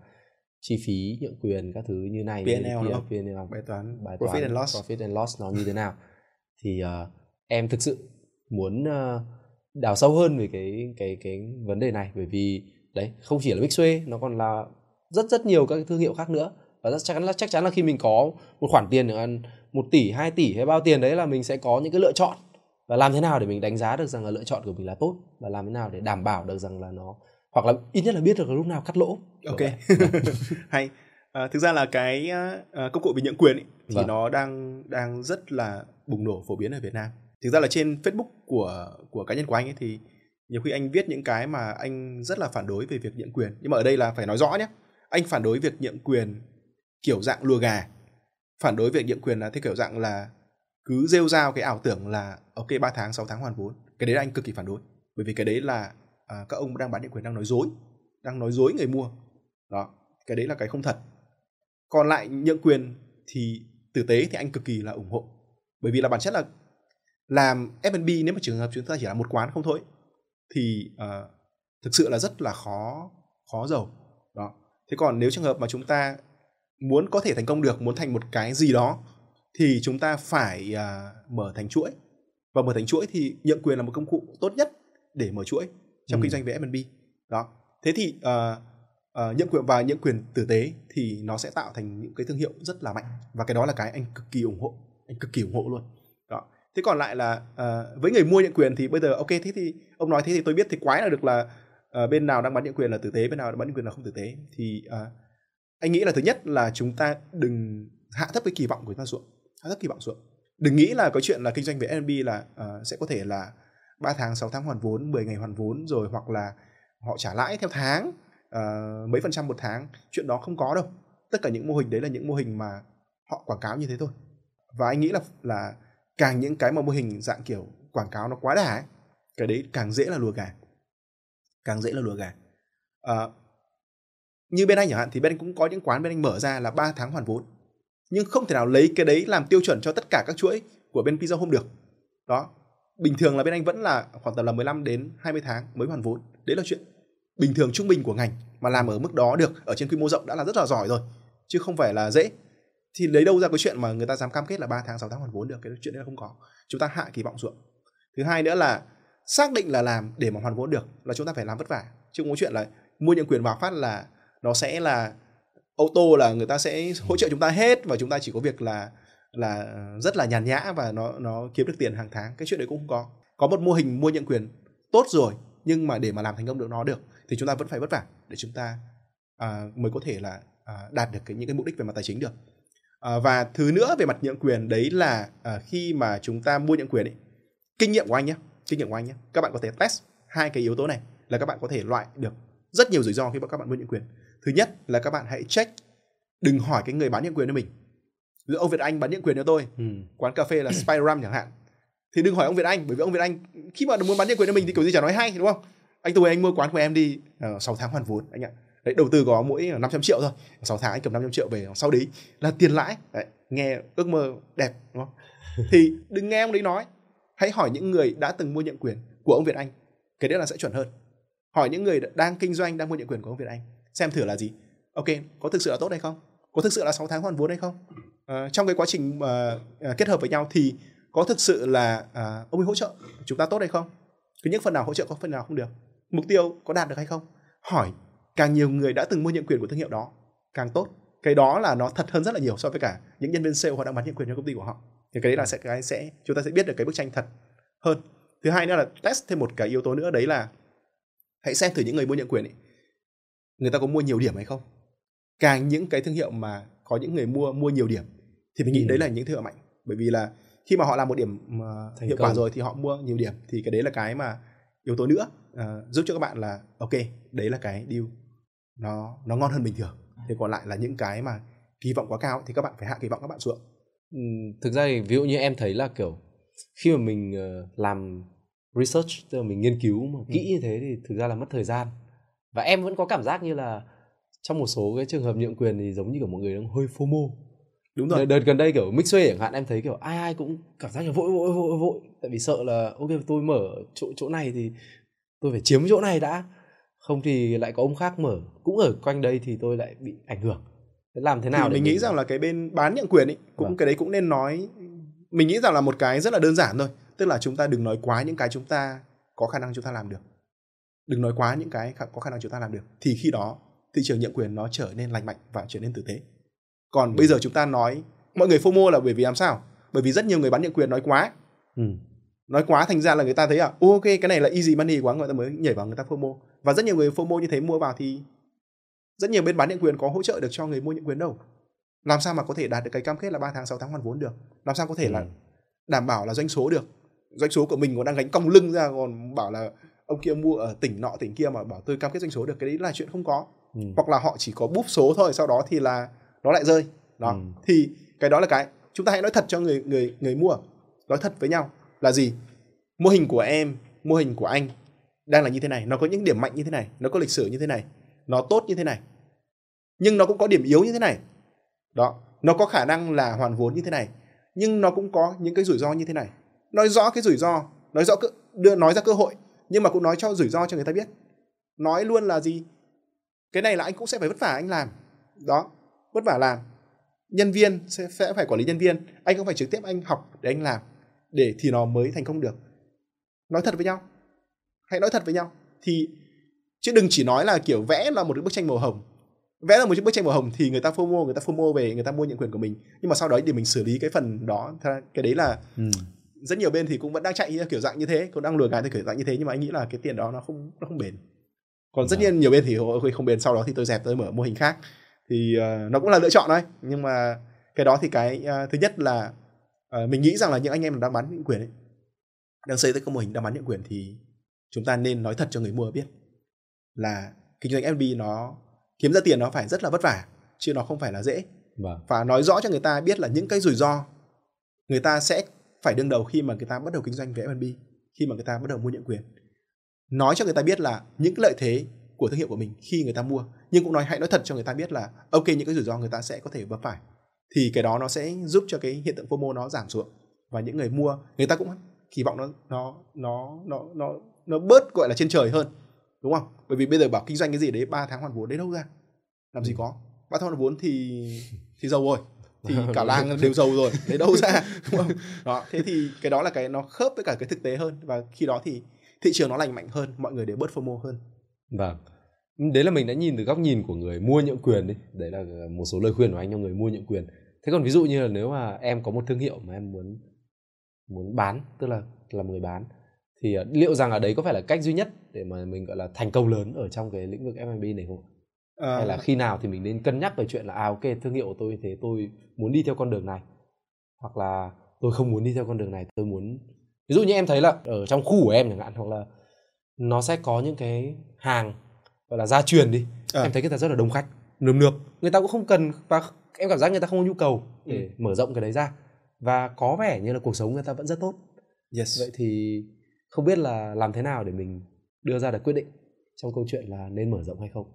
chi phí nhượng quyền các thứ như này PNL kia, đúng PNL bài toán. bài profit toán, and loss. profit and loss nó như thế nào thì uh, em thực sự muốn uh, đào sâu hơn về cái cái cái vấn đề này. Bởi vì đấy không chỉ là Mixway nó còn là rất rất nhiều các thương hiệu khác nữa. Và chắc chắn là chắc chắn là khi mình có một khoản tiền ăn một tỷ hai tỷ hay bao tiền đấy là mình sẽ có những cái lựa chọn. Và làm thế nào để mình đánh giá được rằng là lựa chọn của mình là tốt? Và làm thế nào để đảm bảo được rằng là nó hoặc là ít nhất là biết được là lúc nào cắt lỗ. Ok. hay. À, thực ra là cái uh, công cụ về nhượng quyền ấy, thì vâng. nó đang đang rất là bùng nổ phổ biến ở Việt Nam. Thực ra là trên Facebook của của cá nhân của anh ấy thì nhiều khi anh viết những cái mà anh rất là phản đối về việc nhượng quyền. Nhưng mà ở đây là phải nói rõ nhé anh phản đối việc nhượng quyền kiểu dạng lùa gà. Phản đối việc nhượng quyền là theo kiểu dạng là cứ rêu rao cái ảo tưởng là ok 3 tháng 6 tháng hoàn vốn. Cái đấy là anh cực kỳ phản đối. Bởi vì cái đấy là à, các ông đang bán nhượng quyền đang nói dối đang nói dối người mua. Đó cái đấy là cái không thật. Còn lại nhượng quyền thì tử tế thì anh cực kỳ là ủng hộ bởi vì là bản chất là làm F&B nếu mà trường hợp chúng ta chỉ là một quán không thôi thì uh, thực sự là rất là khó khó giàu. Đó. Thế còn nếu trường hợp mà chúng ta muốn có thể thành công được muốn thành một cái gì đó thì chúng ta phải uh, mở thành chuỗi. Và mở thành chuỗi thì nhượng quyền là một công cụ tốt nhất để mở chuỗi trong ừ. kinh doanh về F&B đó. Thế thì uh, uh, nhượng quyền và nhượng quyền tử tế thì nó sẽ tạo thành những cái thương hiệu rất là mạnh. Và cái đó là cái anh cực kỳ ủng hộ anh cực kỳ ủng hộ luôn. Đó. Thế còn lại là uh, với người mua nhận quyền thì bây giờ ok thế thì ông nói thế thì tôi biết thì quái là được là uh, bên nào đang bán nhận quyền là tử tế bên nào đang bán nhận quyền là không tử tế. Thì uh, anh nghĩ là thứ nhất là chúng ta đừng hạ thấp cái kỳ vọng của chúng ta xuống. Hạ thấp kỳ vọng xuống. Đừng nghĩ là có chuyện là kinh doanh về F&B là uh, sẽ có thể là 3 tháng 6 tháng hoàn vốn 10 ngày hoàn vốn rồi hoặc là họ trả lãi theo tháng uh, mấy phần trăm một tháng. Chuyện đó không có đâu. Tất cả những mô hình đấy là những mô hình mà họ quảng cáo như thế thôi và anh nghĩ là là càng những cái mà mô hình dạng kiểu quảng cáo nó quá đà ấy, cái đấy càng dễ là lùa gà càng dễ là lùa gà à, ờ, như bên anh chẳng hạn thì bên anh cũng có những quán bên anh mở ra là 3 tháng hoàn vốn. Nhưng không thể nào lấy cái đấy làm tiêu chuẩn cho tất cả các chuỗi của bên Pizza Home được. Đó bình thường là bên anh vẫn là khoảng tầm là 15 đến 20 tháng mới hoàn vốn. Đấy là chuyện bình thường trung bình của ngành mà làm ở mức đó được ở trên quy mô rộng đã là rất là giỏi rồi chứ không phải là dễ thì lấy đâu ra cái chuyện mà người ta dám cam kết là 3 tháng 6 tháng hoàn vốn được? Cái chuyện đấy là không có. Chúng ta hạ kỳ vọng ruộng thứ hai nữa là xác định là làm để mà hoàn vốn được là chúng ta phải làm vất vả. Chứ không có chuyện là mua những quyền vào phát là nó sẽ là ô tô là người ta sẽ hỗ trợ chúng ta hết và chúng ta chỉ có việc là là rất là nhàn nhã và nó nó kiếm được tiền hàng tháng. Cái chuyện đấy cũng không có. Có một mô hình mua nhận quyền tốt rồi nhưng mà để mà làm thành công được nó được thì chúng ta vẫn phải vất vả để chúng ta à, mới có thể là à, đạt được cái những cái mục đích về mặt tài chính được à, và thứ nữa về mặt nhượng quyền đấy là à, khi mà chúng ta mua nhượng quyền ấy kinh nghiệm của anh nhé kinh nghiệm của anh nhé các bạn có thể test hai cái yếu tố này là các bạn có thể loại được rất nhiều rủi ro khi các bạn mua nhượng quyền. Thứ nhất là các bạn hãy check đừng hỏi cái người bán nhượng quyền cho mình. Dụ ông Việt Anh bán nhượng quyền cho tôi ừ. quán cà phê là Spiram chẳng hạn. Thì đừng hỏi ông Việt Anh bởi vì ông Việt Anh khi mà muốn bán nhượng quyền cho mình thì kiểu gì chả nói hay đúng không? Anh tôi anh mua quán của em đi uh, ờ, 6 tháng hoàn vốn anh ạ đấy đầu tư có mỗi 500 triệu thôi 6 tháng anh cầm 500 triệu về sau đấy là tiền lãi. Đấy, nghe ước mơ đẹp đúng không? Thì đừng nghe ông đấy nói. Hãy hỏi những người đã từng mua nhượng quyền của ông Việt Anh cái đấy là sẽ chuẩn hơn. Hỏi những người đang kinh doanh đang mua nhượng quyền của ông Việt Anh xem thử là gì. Ok có thực sự là tốt hay không? Có thực sự là 6 tháng hoàn vốn hay không? À, trong cái quá trình uh, kết hợp với nhau thì có thực sự là uh, ông ấy hỗ trợ chúng ta tốt hay không? Cứ những phần nào hỗ trợ có phần nào không được. Mục tiêu có đạt được hay không? Hỏi càng nhiều người đã từng mua nhượng quyền của thương hiệu đó càng tốt. Cái đó là nó thật hơn rất là nhiều so với cả những nhân viên sale họ đang bán nhượng quyền cho công ty của họ. Thì cái đấy là sẽ cái sẽ chúng ta sẽ biết được cái bức tranh thật hơn. Thứ hai nữa là test thêm một cái yếu tố nữa đấy là hãy xem thử những người mua nhượng quyền ấy người ta có mua nhiều điểm hay không. Càng những cái thương hiệu mà có những người mua mua nhiều điểm thì mình nghĩ ừ. đấy là những thương hiệu mạnh. Bởi vì là khi mà họ làm một điểm uh, hiệu quả rồi thì họ mua nhiều điểm thì cái đấy là cái mà yếu tố nữa. Uh, giúp cho các bạn là ok đấy là cái deal nó nó ngon hơn bình thường. Thì còn lại là những cái mà kỳ vọng quá cao thì các bạn phải hạ kỳ vọng các bạn xuống. Ừ, thực ra thì ví dụ như em thấy là kiểu khi mà mình uh, làm research tức là mình nghiên cứu mà kỹ ừ. như thế thì thực ra là mất thời gian. Và em vẫn có cảm giác như là trong một số cái trường hợp nhượng quyền thì giống như kiểu mọi người đang hơi fomo. Đúng rồi. Đợt gần đây kiểu mixway chẳng hạn em thấy kiểu ai ai cũng cảm giác là vội vội vội vội. Tại vì sợ là ok tôi mở chỗ chỗ này thì tôi phải chiếm chỗ này đã không thì lại có ông khác mở. Cũng ở quanh đây thì tôi lại bị ảnh hưởng. Thế làm thế nào thì để mình nghĩ rằng là cái bên bán nhượng quyền ấy cũng vâng. cái đấy cũng nên nói mình nghĩ rằng là một cái rất là đơn giản thôi. Tức là chúng ta đừng nói quá những cái chúng ta có khả năng chúng ta làm được. Đừng nói quá những cái có khả năng chúng ta làm được. Thì khi đó thị trường nhượng quyền nó trở nên lành mạnh và trở nên tử tế. Còn ừ. bây giờ chúng ta nói mọi người FOMO là bởi vì làm sao? Bởi vì rất nhiều người bán nhượng quyền nói quá. Ừ. nói quá thành ra là người ta thấy à ok cái này là easy money quá người ta mới nhảy vào người ta FOMO và rất nhiều người FOMO như thế mua vào thì rất nhiều bên bán nhượng quyền có hỗ trợ được cho người mua nhượng quyền đâu. Làm sao mà có thể đạt được cái cam kết là 3 tháng 6 tháng hoàn vốn được? Làm sao có thể ừ. là đảm bảo là doanh số được? Doanh số của mình còn đang gánh cong lưng ra còn bảo là ông kia mua ở tỉnh nọ tỉnh kia mà bảo tôi cam kết doanh số được cái đấy là chuyện không có. Ừ. hoặc là họ chỉ có búp số thôi sau đó thì là nó lại rơi. Đó. Ừ. thì cái đó là cái. Chúng ta hãy nói thật cho người người người mua. Nói thật với nhau là gì? Mô hình của em mô hình của anh đang là như thế này nó có những điểm mạnh như thế này nó có lịch sử như thế này nó tốt như thế này nhưng nó cũng có điểm yếu như thế này. Đó nó có khả năng là hoàn vốn như thế này nhưng nó cũng có những cái rủi ro như thế này. Nói rõ cái rủi ro nói rõ đưa nói ra cơ hội nhưng mà cũng nói cho rủi ro cho người ta biết. Nói luôn là gì? Cái này là anh cũng sẽ phải vất vả anh làm. Đó vất vả làm. Nhân viên sẽ, sẽ phải quản lý nhân viên anh không phải trực tiếp anh học để anh làm để thì nó mới thành công được. Nói thật với nhau hãy nói thật với nhau. Thì chứ đừng chỉ nói là kiểu vẽ là một bức tranh màu hồng. Vẽ là một chiếc bức tranh màu hồng thì người ta fomo người ta fomo về người ta mua những quyền của mình. Nhưng mà sau đó thì mình xử lý cái phần đó cái đấy là ừ. rất nhiều bên thì cũng vẫn đang chạy kiểu dạng như thế cũng đang lừa gạt theo kiểu dạng như thế nhưng mà anh nghĩ là cái tiền đó nó không nó không bền. Còn rất dạ. nhiều bên thì không bền sau đó thì tôi dẹp tôi mở mô hình khác. Thì uh, nó cũng là lựa chọn thôi nhưng mà cái đó thì cái uh, thứ nhất là uh, mình nghĩ rằng là những anh em đang bán những quyền ấy đang xây dựng các mô hình đang bán những quyền thì chúng ta nên nói thật cho người mua biết là kinh doanh FB nó kiếm ra tiền nó phải rất là vất vả chứ nó không phải là dễ. Vâng. và nói rõ cho người ta biết là những cái rủi ro người ta sẽ phải đương đầu khi mà người ta bắt đầu kinh doanh về F&B khi mà người ta bắt đầu mua nhượng quyền. Nói cho người ta biết là những cái lợi thế của thương hiệu của mình khi người ta mua nhưng cũng nói hãy nói thật cho người ta biết là ok những cái rủi ro người ta sẽ có thể vấp phải thì cái đó nó sẽ giúp cho cái hiện tượng FOMO nó giảm xuống. Và những người mua người ta cũng kỳ vọng nó nó nó nó nó nó bớt gọi là trên trời hơn đúng không bởi vì bây giờ bảo kinh doanh cái gì đấy 3 tháng hoàn vốn đấy đâu ra làm gì Ừ. có ba tháng hoàn vốn thì thì giàu rồi thì cả làng đều giàu rồi lấy đâu ra đúng không đó thế thì cái đó là cái nó khớp với cả cái thực tế hơn và khi đó thì thị trường nó lành mạnh hơn mọi người đều bớt FOMO hơn Vâng. Đấy là mình đã nhìn từ góc nhìn của người mua nhượng quyền đi. Đấy là một số lời khuyên của anh cho người mua nhượng quyền. Thế còn ví dụ như là nếu mà em có một thương hiệu mà em muốn muốn bán, tức là là một người bán thì ờ, liệu rằng ở đấy có phải là cách duy nhất để mà mình gọi là thành công lớn ở trong cái lĩnh vực F&B này không? Ờ, Hay là khi nào thì mình nên cân nhắc về chuyện là à ok thương hiệu của tôi như thế tôi muốn đi theo con đường này hoặc là tôi không muốn đi theo con đường này tôi muốn ví dụ như em thấy là ở trong khu của em chẳng hạn hoặc là nó sẽ có những cái hàng gọi là gia truyền đi À. em thấy người ta rất là đông khách nườm nượp người ta cũng không cần và em cảm giác người ta không có nhu cầu để Ừ. mở rộng cái đấy ra và có vẻ như là cuộc sống người ta vẫn rất tốt yes vậy thì không biết là làm thế nào để mình đưa ra được quyết định trong câu chuyện là nên mở rộng hay không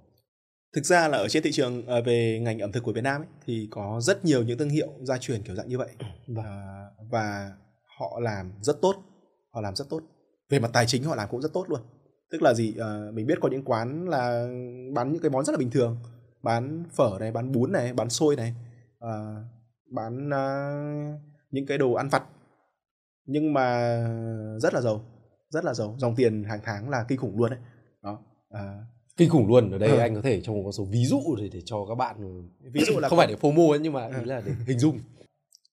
Thực ra là ở trên thị trường ờ, về ngành ẩm thực của Việt Nam ấy, thì có rất nhiều những thương hiệu gia truyền kiểu dạng như vậy Vâng. À, và họ làm rất tốt, họ làm rất tốt. Về mặt tài chính họ làm cũng rất tốt luôn. Tức là gì? Ờ, mình biết có những quán là bán những cái món rất là bình thường, bán phở này, bán bún này, bán xôi này, ờ, bán ờ, những cái đồ ăn vặt nhưng mà rất là giàu, rất là giàu, dòng tiền hàng tháng là kinh khủng luôn đấy. Đó. À, kinh khủng luôn ở đây Ừ. anh có thể cho một con số ví dụ để để cho các bạn ví dụ là không phải để FOMO ấy nhưng mà Ừ. ý là để hình dung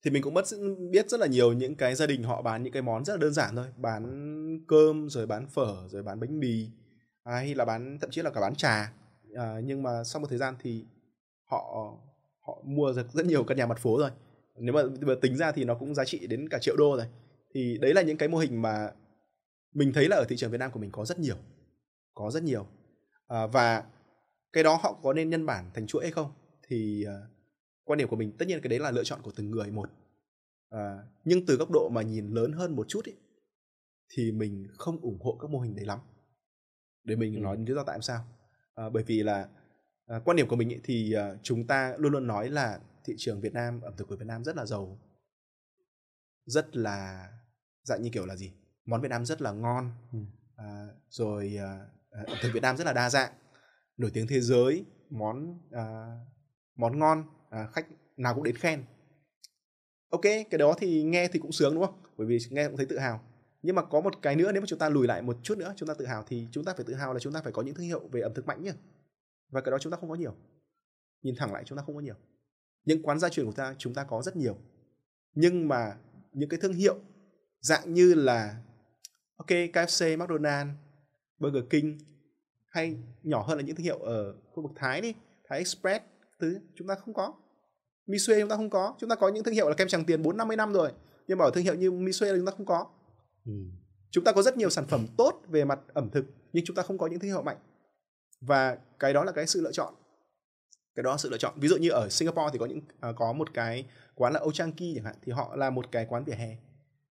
thì mình cũng mất biết rất là nhiều những cái gia đình họ bán những cái món rất là đơn giản thôi bán cơm rồi bán phở rồi bán bánh mì à, hay là bán thậm chí là cả bán trà à, nhưng mà sau một thời gian thì họ họ mua được rất nhiều căn nhà mặt phố rồi nếu mà giờ tính ra thì nó cũng giá trị đến cả triệu đô rồi thì đấy là những cái mô hình mà mình thấy là ở thị trường Việt Nam của mình có rất nhiều có rất nhiều. À, và cái đó họ có nên nhân bản thành chuỗi hay không thì à, quan điểm của mình tất nhiên cái đấy là lựa chọn của từng người một. À, nhưng từ góc độ mà nhìn lớn hơn một chút ý, thì mình không ủng hộ các mô hình đấy lắm. Để mình Ừ. nói lý do tại sao. À, bởi vì là à, quan điểm của mình ý, thì à, chúng ta luôn luôn nói là thị trường Việt Nam ẩm thực của Việt Nam rất là giàu rất là dạng như kiểu là gì món Việt Nam rất là ngon. Ừ. à, rồi à, à, ẩm thực Việt Nam rất là đa dạng. Nổi tiếng thế giới món à, món ngon à, khách nào cũng đến khen. Ok cái đó thì nghe thì cũng sướng đúng không? Bởi vì nghe cũng thấy tự hào. Nhưng mà có một cái nữa nếu mà chúng ta lùi lại một chút nữa chúng ta tự hào thì chúng ta phải tự hào là chúng ta phải có những thương hiệu về ẩm thực mạnh nhá. Và cái đó chúng ta không có nhiều. Nhìn thẳng lại chúng ta không có nhiều. Những quán gia truyền của ta chúng ta có rất nhiều. Nhưng mà những cái thương hiệu dạng như là ok KFC, McDonald, Burger King hay nhỏ hơn là những thương hiệu ở khu vực Thái đi, Thái Express thứ chúng ta không có. Misue chúng ta không có, chúng ta có những thương hiệu là kem Tràng Tiền 4 50 năm rồi, nhưng mà ở thương hiệu như Misue là chúng ta không có. ừ. Chúng ta có rất nhiều sản phẩm tốt về mặt ẩm thực nhưng chúng ta không có những thương hiệu mạnh. Và cái đó là cái sự lựa chọn. Cái đó là sự lựa chọn. Ví dụ như ở Singapore thì có những à, có một cái quán là Old Chang Kee chẳng hạn thì họ là một cái quán vỉa hè.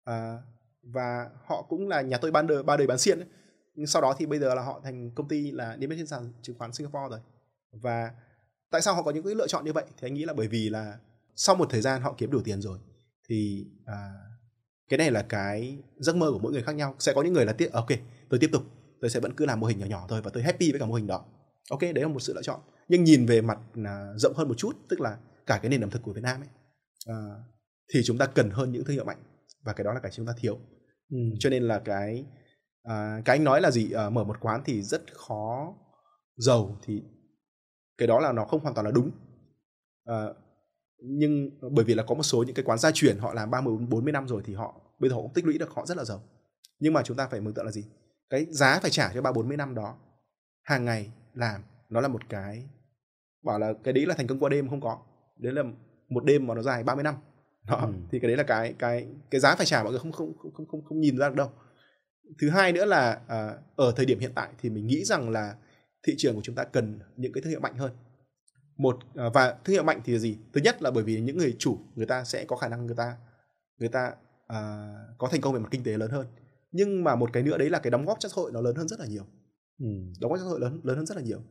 À, và họ cũng là nhà tôi ban đời ba đời bán xiên ấy. nhưng sau đó thì bây giờ là họ thành công ty là niêm yết trên sàn chứng khoán Singapore rồi. Và tại sao họ có những cái lựa chọn như vậy? Thì anh nghĩ là bởi vì là sau một thời gian họ kiếm đủ tiền rồi thì à, cái này là cái giấc mơ của mỗi người khác nhau. Sẽ có những người là tiếp à, ok tôi tiếp tục tôi sẽ vẫn cứ làm mô hình nhỏ nhỏ thôi và tôi happy với cả mô hình đó. Ok đấy là một sự lựa chọn. Nhưng nhìn về mặt à, rộng hơn một chút tức là cả cái nền ẩm thực của Việt Nam ấy à, thì chúng ta cần hơn những thương hiệu mạnh và cái đó là cái chúng ta thiếu. Ừ. cho nên là cái à, cái anh nói là gì? À, mở một quán thì rất khó giàu thì cái đó là nó không hoàn toàn là đúng. À, nhưng ờ, bởi vì là có một số những cái quán gia truyền họ làm 30 40 năm rồi thì họ bây giờ họ cũng tích lũy được họ rất là giàu. Nhưng mà chúng ta phải mường tượng là gì? Cái giá phải trả cho ba 40 năm đó hàng ngày làm nó là một cái bảo là cái đấy là thành công qua đêm không có. Đấy là một đêm mà nó dài 30 năm đó Ừ. thì cái đấy là cái cái cái giá phải trả mọi người không không không không không, không nhìn ra được đâu. Thứ hai nữa là à, ở thời điểm hiện tại thì mình nghĩ rằng là thị trường của chúng ta cần những cái thương hiệu mạnh hơn. Một à, và thương hiệu mạnh thì là gì? Thứ nhất là bởi vì những người chủ người ta sẽ có khả năng người ta người ta à, có thành công về mặt kinh tế lớn hơn. Nhưng mà một cái nữa đấy là cái đóng góp cho xã hội nó lớn hơn rất là nhiều. Ừ. đóng góp cho xã hội lớn lớn hơn rất là nhiều.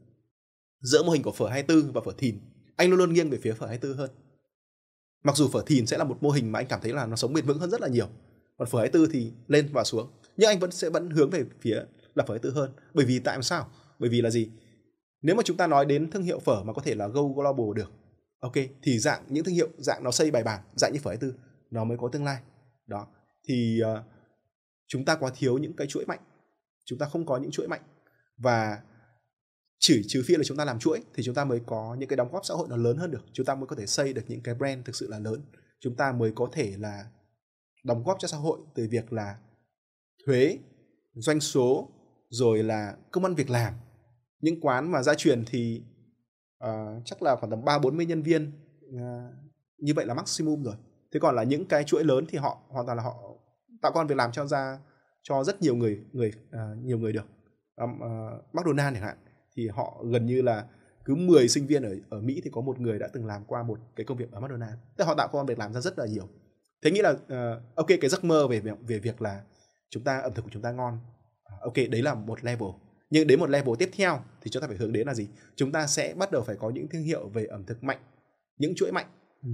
Giữa mô hình của phở 24 và phở thìn anh luôn luôn nghiêng về phía phở 24 hơn mặc dù phở thìn sẽ là một mô hình mà anh cảm thấy là nó sống bền vững hơn rất là nhiều còn phở 24 thì lên và xuống. Nhưng anh vẫn sẽ vẫn hướng về phía là phở 24 hơn. Bởi vì tại sao? Bởi vì là gì? Nếu mà chúng ta nói đến thương hiệu phở mà có thể là go global được ok thì dạng những thương hiệu dạng nó xây bài bản dạng như phở 24 nó mới có tương lai. Đó thì uh, chúng ta quá thiếu những cái chuỗi mạnh. Chúng ta không có những chuỗi mạnh. Và chỉ trừ phi là chúng ta làm chuỗi thì chúng ta mới có những cái đóng góp xã hội nó lớn hơn được. Chúng ta mới có thể xây được những cái brand thực sự là lớn. Chúng ta mới có thể là đóng góp cho xã hội từ việc là thuế doanh số rồi là công ăn việc làm. Những quán mà gia truyền thì uh, chắc là khoảng tầm ba bốn mươi nhân viên uh, như vậy là maximum rồi. Thế còn là những cái chuỗi lớn thì họ hoàn toàn là họ tạo công việc làm cho ra cho rất nhiều người người uh, nhiều người được. Um, uh, McDonald chẳng hạn thì họ gần như là cứ 10 sinh viên ở ở Mỹ thì có một người đã từng làm qua một cái công việc ở McDonald tức họ tạo công việc làm ra rất là nhiều. Thế nghĩ là uh, ok cái giấc mơ về về việc là chúng ta ẩm thực của chúng ta ngon ok đấy là một level. Nhưng đến một level tiếp theo thì chúng ta phải hướng đến là gì? Chúng ta sẽ bắt đầu phải có những thương hiệu về ẩm thực mạnh những chuỗi mạnh ừ.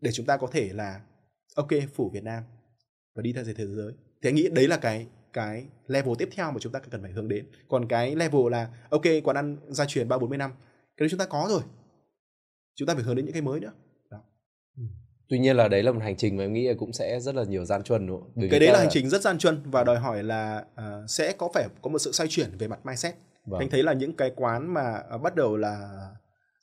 để chúng ta có thể là ok phủ Việt Nam và đi theo thế giới. Anh nghĩ đấy là cái cái level tiếp theo mà chúng ta cần phải hướng đến còn cái level là ok quán ăn gia truyền ba bốn mươi năm cái đấy chúng ta có rồi chúng ta phải hướng đến những cái mới nữa đó. Ừ. tuy nhiên là đấy là một hành trình mà em nghĩ cũng sẽ rất là nhiều gian truân đúng không? cái đấy là hành trình rất gian truân và đòi hỏi là uh, sẽ có phải có một sự xoay chuyển về mặt mindset vâng. anh thấy là những cái quán mà uh, bắt đầu là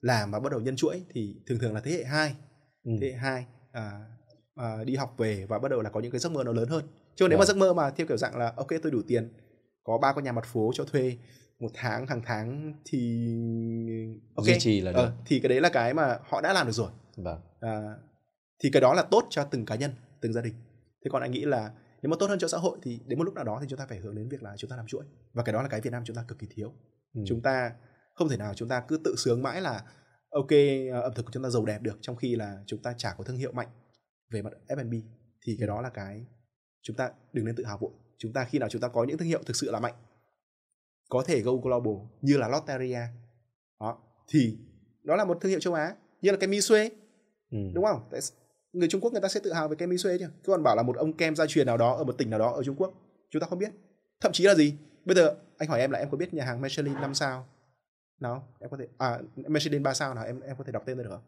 làm và bắt đầu nhân chuỗi thì thường thường là thế hệ hai ừ. thế hệ hai uh, uh, đi học về và bắt đầu là có những cái giấc mơ nó lớn hơn chứ nếu mà vâng. giấc mơ mà theo kiểu dạng là ok tôi đủ tiền có ba con nhà mặt phố cho thuê một tháng hàng tháng thì ok duy trì là được. Ờ, thì cái đấy là cái mà họ đã làm được rồi vâng. à, thì cái đó là tốt cho từng cá nhân từng gia đình thế còn anh nghĩ là nếu mà tốt hơn cho xã hội thì đến một lúc nào đó thì chúng ta phải hướng đến việc là chúng ta làm chuỗi và cái đó là cái Việt Nam chúng ta cực kỳ thiếu ừ. chúng ta không thể nào chúng ta cứ tự sướng mãi là ok ẩm thực của chúng ta giàu đẹp được trong khi là chúng ta chả có thương hiệu mạnh về mặt F&B thì cái đó là cái chúng ta đừng nên tự hào vội. Chúng ta khi nào chúng ta có những thương hiệu thực sự là mạnh có thể go global như là Lotteria đó thì đó là một thương hiệu châu Á như là cái Misue ừ. đúng không? Người Trung Quốc người ta sẽ tự hào về cái Misue chứ cứ còn bảo là một ông kem gia truyền nào đó ở một tỉnh nào đó ở Trung Quốc chúng ta không biết. Thậm chí là gì? Bây giờ anh hỏi em là em có biết nhà hàng Michelin 5 sao? Nào em có thể à Michelin 3 sao nào em em có thể đọc tên được không?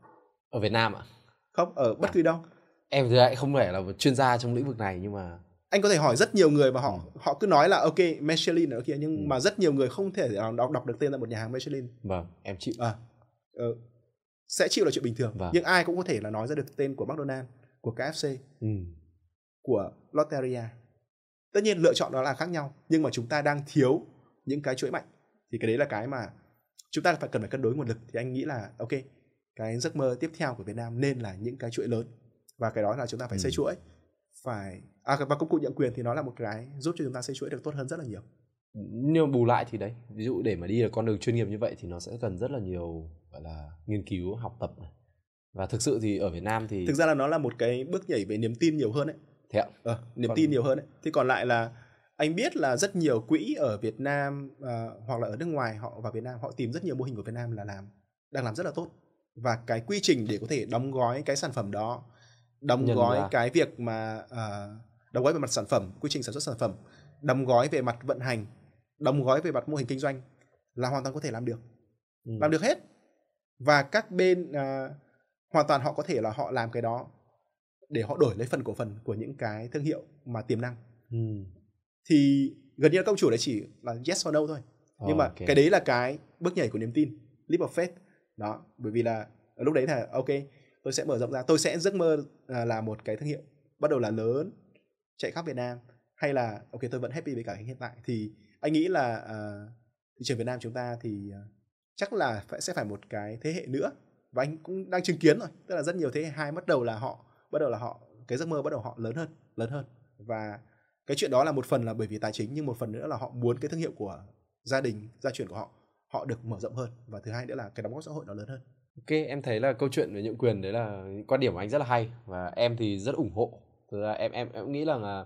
Ở Việt Nam ạ. À? không ở bất à. cứ đâu em thì lại không phải là một chuyên gia trong lĩnh vực này nhưng mà anh có thể hỏi rất nhiều người và họ ừ. họ cứ nói là ok Michelin ở kia nhưng ừ. mà rất nhiều người không thể đọc đọc được tên là một nhà hàng Michelin vâng em chịu à, uh, sẽ chịu là chuyện bình thường vâng. nhưng ai cũng có thể là nói ra được tên của McDonald của KFC ừ. của Lotteria tất nhiên lựa chọn đó là khác nhau nhưng mà chúng ta đang thiếu những cái chuỗi mạnh thì cái đấy là cái mà chúng ta phải cần phải cân đối nguồn lực thì anh nghĩ là ok cái giấc mơ tiếp theo của Việt Nam nên là những cái chuỗi lớn và cái đó là chúng ta phải ừ. xây chuỗi. Phải à và công cụ nhận quyền thì nó là một cái giúp cho chúng ta xây chuỗi được tốt hơn rất là nhiều. Nhưng bù lại thì đấy ví dụ để mà đi được con đường chuyên nghiệp như vậy thì nó sẽ cần rất là nhiều gọi là nghiên cứu học tập này. Và thực sự thì ở Việt Nam thì thực ra là nó là một cái bước nhảy về niềm tin nhiều hơn đấy. Thế ạ? Ờ, niềm còn... tin nhiều hơn đấy. Thì còn lại là anh biết là rất nhiều quỹ ở Việt Nam uh, hoặc là ở nước ngoài họ vào Việt Nam họ tìm rất nhiều mô hình của Việt Nam là làm đang làm rất là tốt. Và cái quy trình để có thể đóng gói cái sản phẩm đó đóng Nhân gói ra. cái việc mà uh, đóng gói về mặt sản phẩm quy trình sản xuất sản phẩm đóng gói về mặt vận hành đóng gói về mặt mô hình kinh doanh là hoàn toàn có thể làm được ừ. làm được hết và các bên uh, hoàn toàn họ có thể là họ làm cái đó để họ đổi lấy phần cổ phần của những cái thương hiệu mà tiềm năng ừ. thì gần như là công chủ đấy chỉ là yes or no thôi nhưng oh, mà okay. cái đấy là cái bước nhảy của niềm tin leap of faith đó bởi vì là lúc đấy là ok tôi sẽ mở rộng ra. Tôi sẽ giấc mơ à, là một cái thương hiệu bắt đầu là lớn chạy khắp Việt Nam. Hay là ok tôi vẫn happy với cả hiện tại. Thì anh nghĩ là uh, thị trường Việt Nam chúng ta thì uh, chắc là phải sẽ phải một cái thế hệ nữa. Và anh cũng đang chứng kiến rồi. Tức là rất nhiều thế hệ hai bắt đầu là họ bắt đầu là họ cái giấc mơ bắt đầu họ lớn hơn lớn hơn. Và cái chuyện đó là một phần là bởi vì tài chính nhưng một phần nữa là họ muốn cái thương hiệu của gia đình gia truyền của họ họ được mở rộng hơn. Và thứ hai nữa là cái đóng góp xã hội nó lớn hơn. Ok, em thấy là câu chuyện về nhượng quyền đấy là quan điểm của anh rất là hay và em thì rất ủng hộ. Thực ra em em em nghĩ rằng là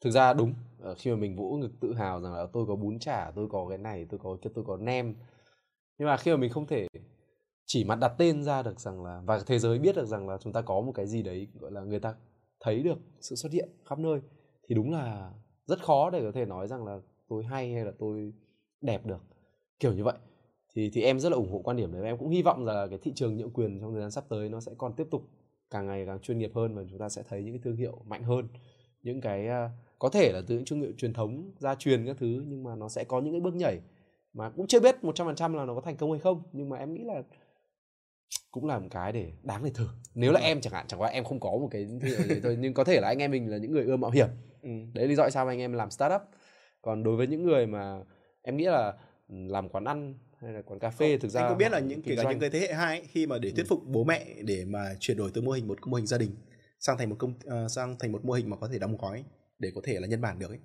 thực ra đúng ờ, khi mà mình vỗ ngực tự hào rằng là tôi có bún chả, tôi có cái này, tôi có cái tôi có nem. Nhưng mà khi mà mình không thể chỉ mặt đặt tên ra được rằng là và thế giới biết được rằng là chúng ta có một cái gì đấy gọi là người ta thấy được sự xuất hiện khắp nơi thì đúng là rất khó để có thể nói rằng là tôi hay hay là tôi đẹp được kiểu như vậy thì thì em rất là ủng hộ quan điểm đấy. Và em cũng hy vọng là cái thị trường nhượng quyền trong thời gian sắp tới nó sẽ còn tiếp tục càng ngày càng chuyên nghiệp hơn và chúng ta sẽ thấy những cái thương hiệu mạnh hơn. Những cái uh, có thể là từ những thương hiệu truyền thống gia truyền các thứ nhưng mà nó sẽ có những cái bước nhảy mà cũng chưa biết 100% là nó có thành công hay không. Nhưng mà em nghĩ là cũng là một cái để đáng để thử. Nếu là em chẳng hạn chẳng qua em không có một cái thương hiệu gì thôi nhưng có thể là anh em mình là những người ưa mạo hiểm. Ừ. đấy lý do tại sao anh em làm startup. Còn đối với những người mà em nghĩ là ừ, làm quán ăn hay là quán cà phê Không, thực ra anh có biết là những kể cả những cái thế hệ hai khi mà để thuyết ừ. phục bố mẹ để mà chuyển đổi từ mô hình một mô hình gia đình sang thành một công uh, sang thành một mô hình mà có thể đóng gói để có thể là nhân bản được ấy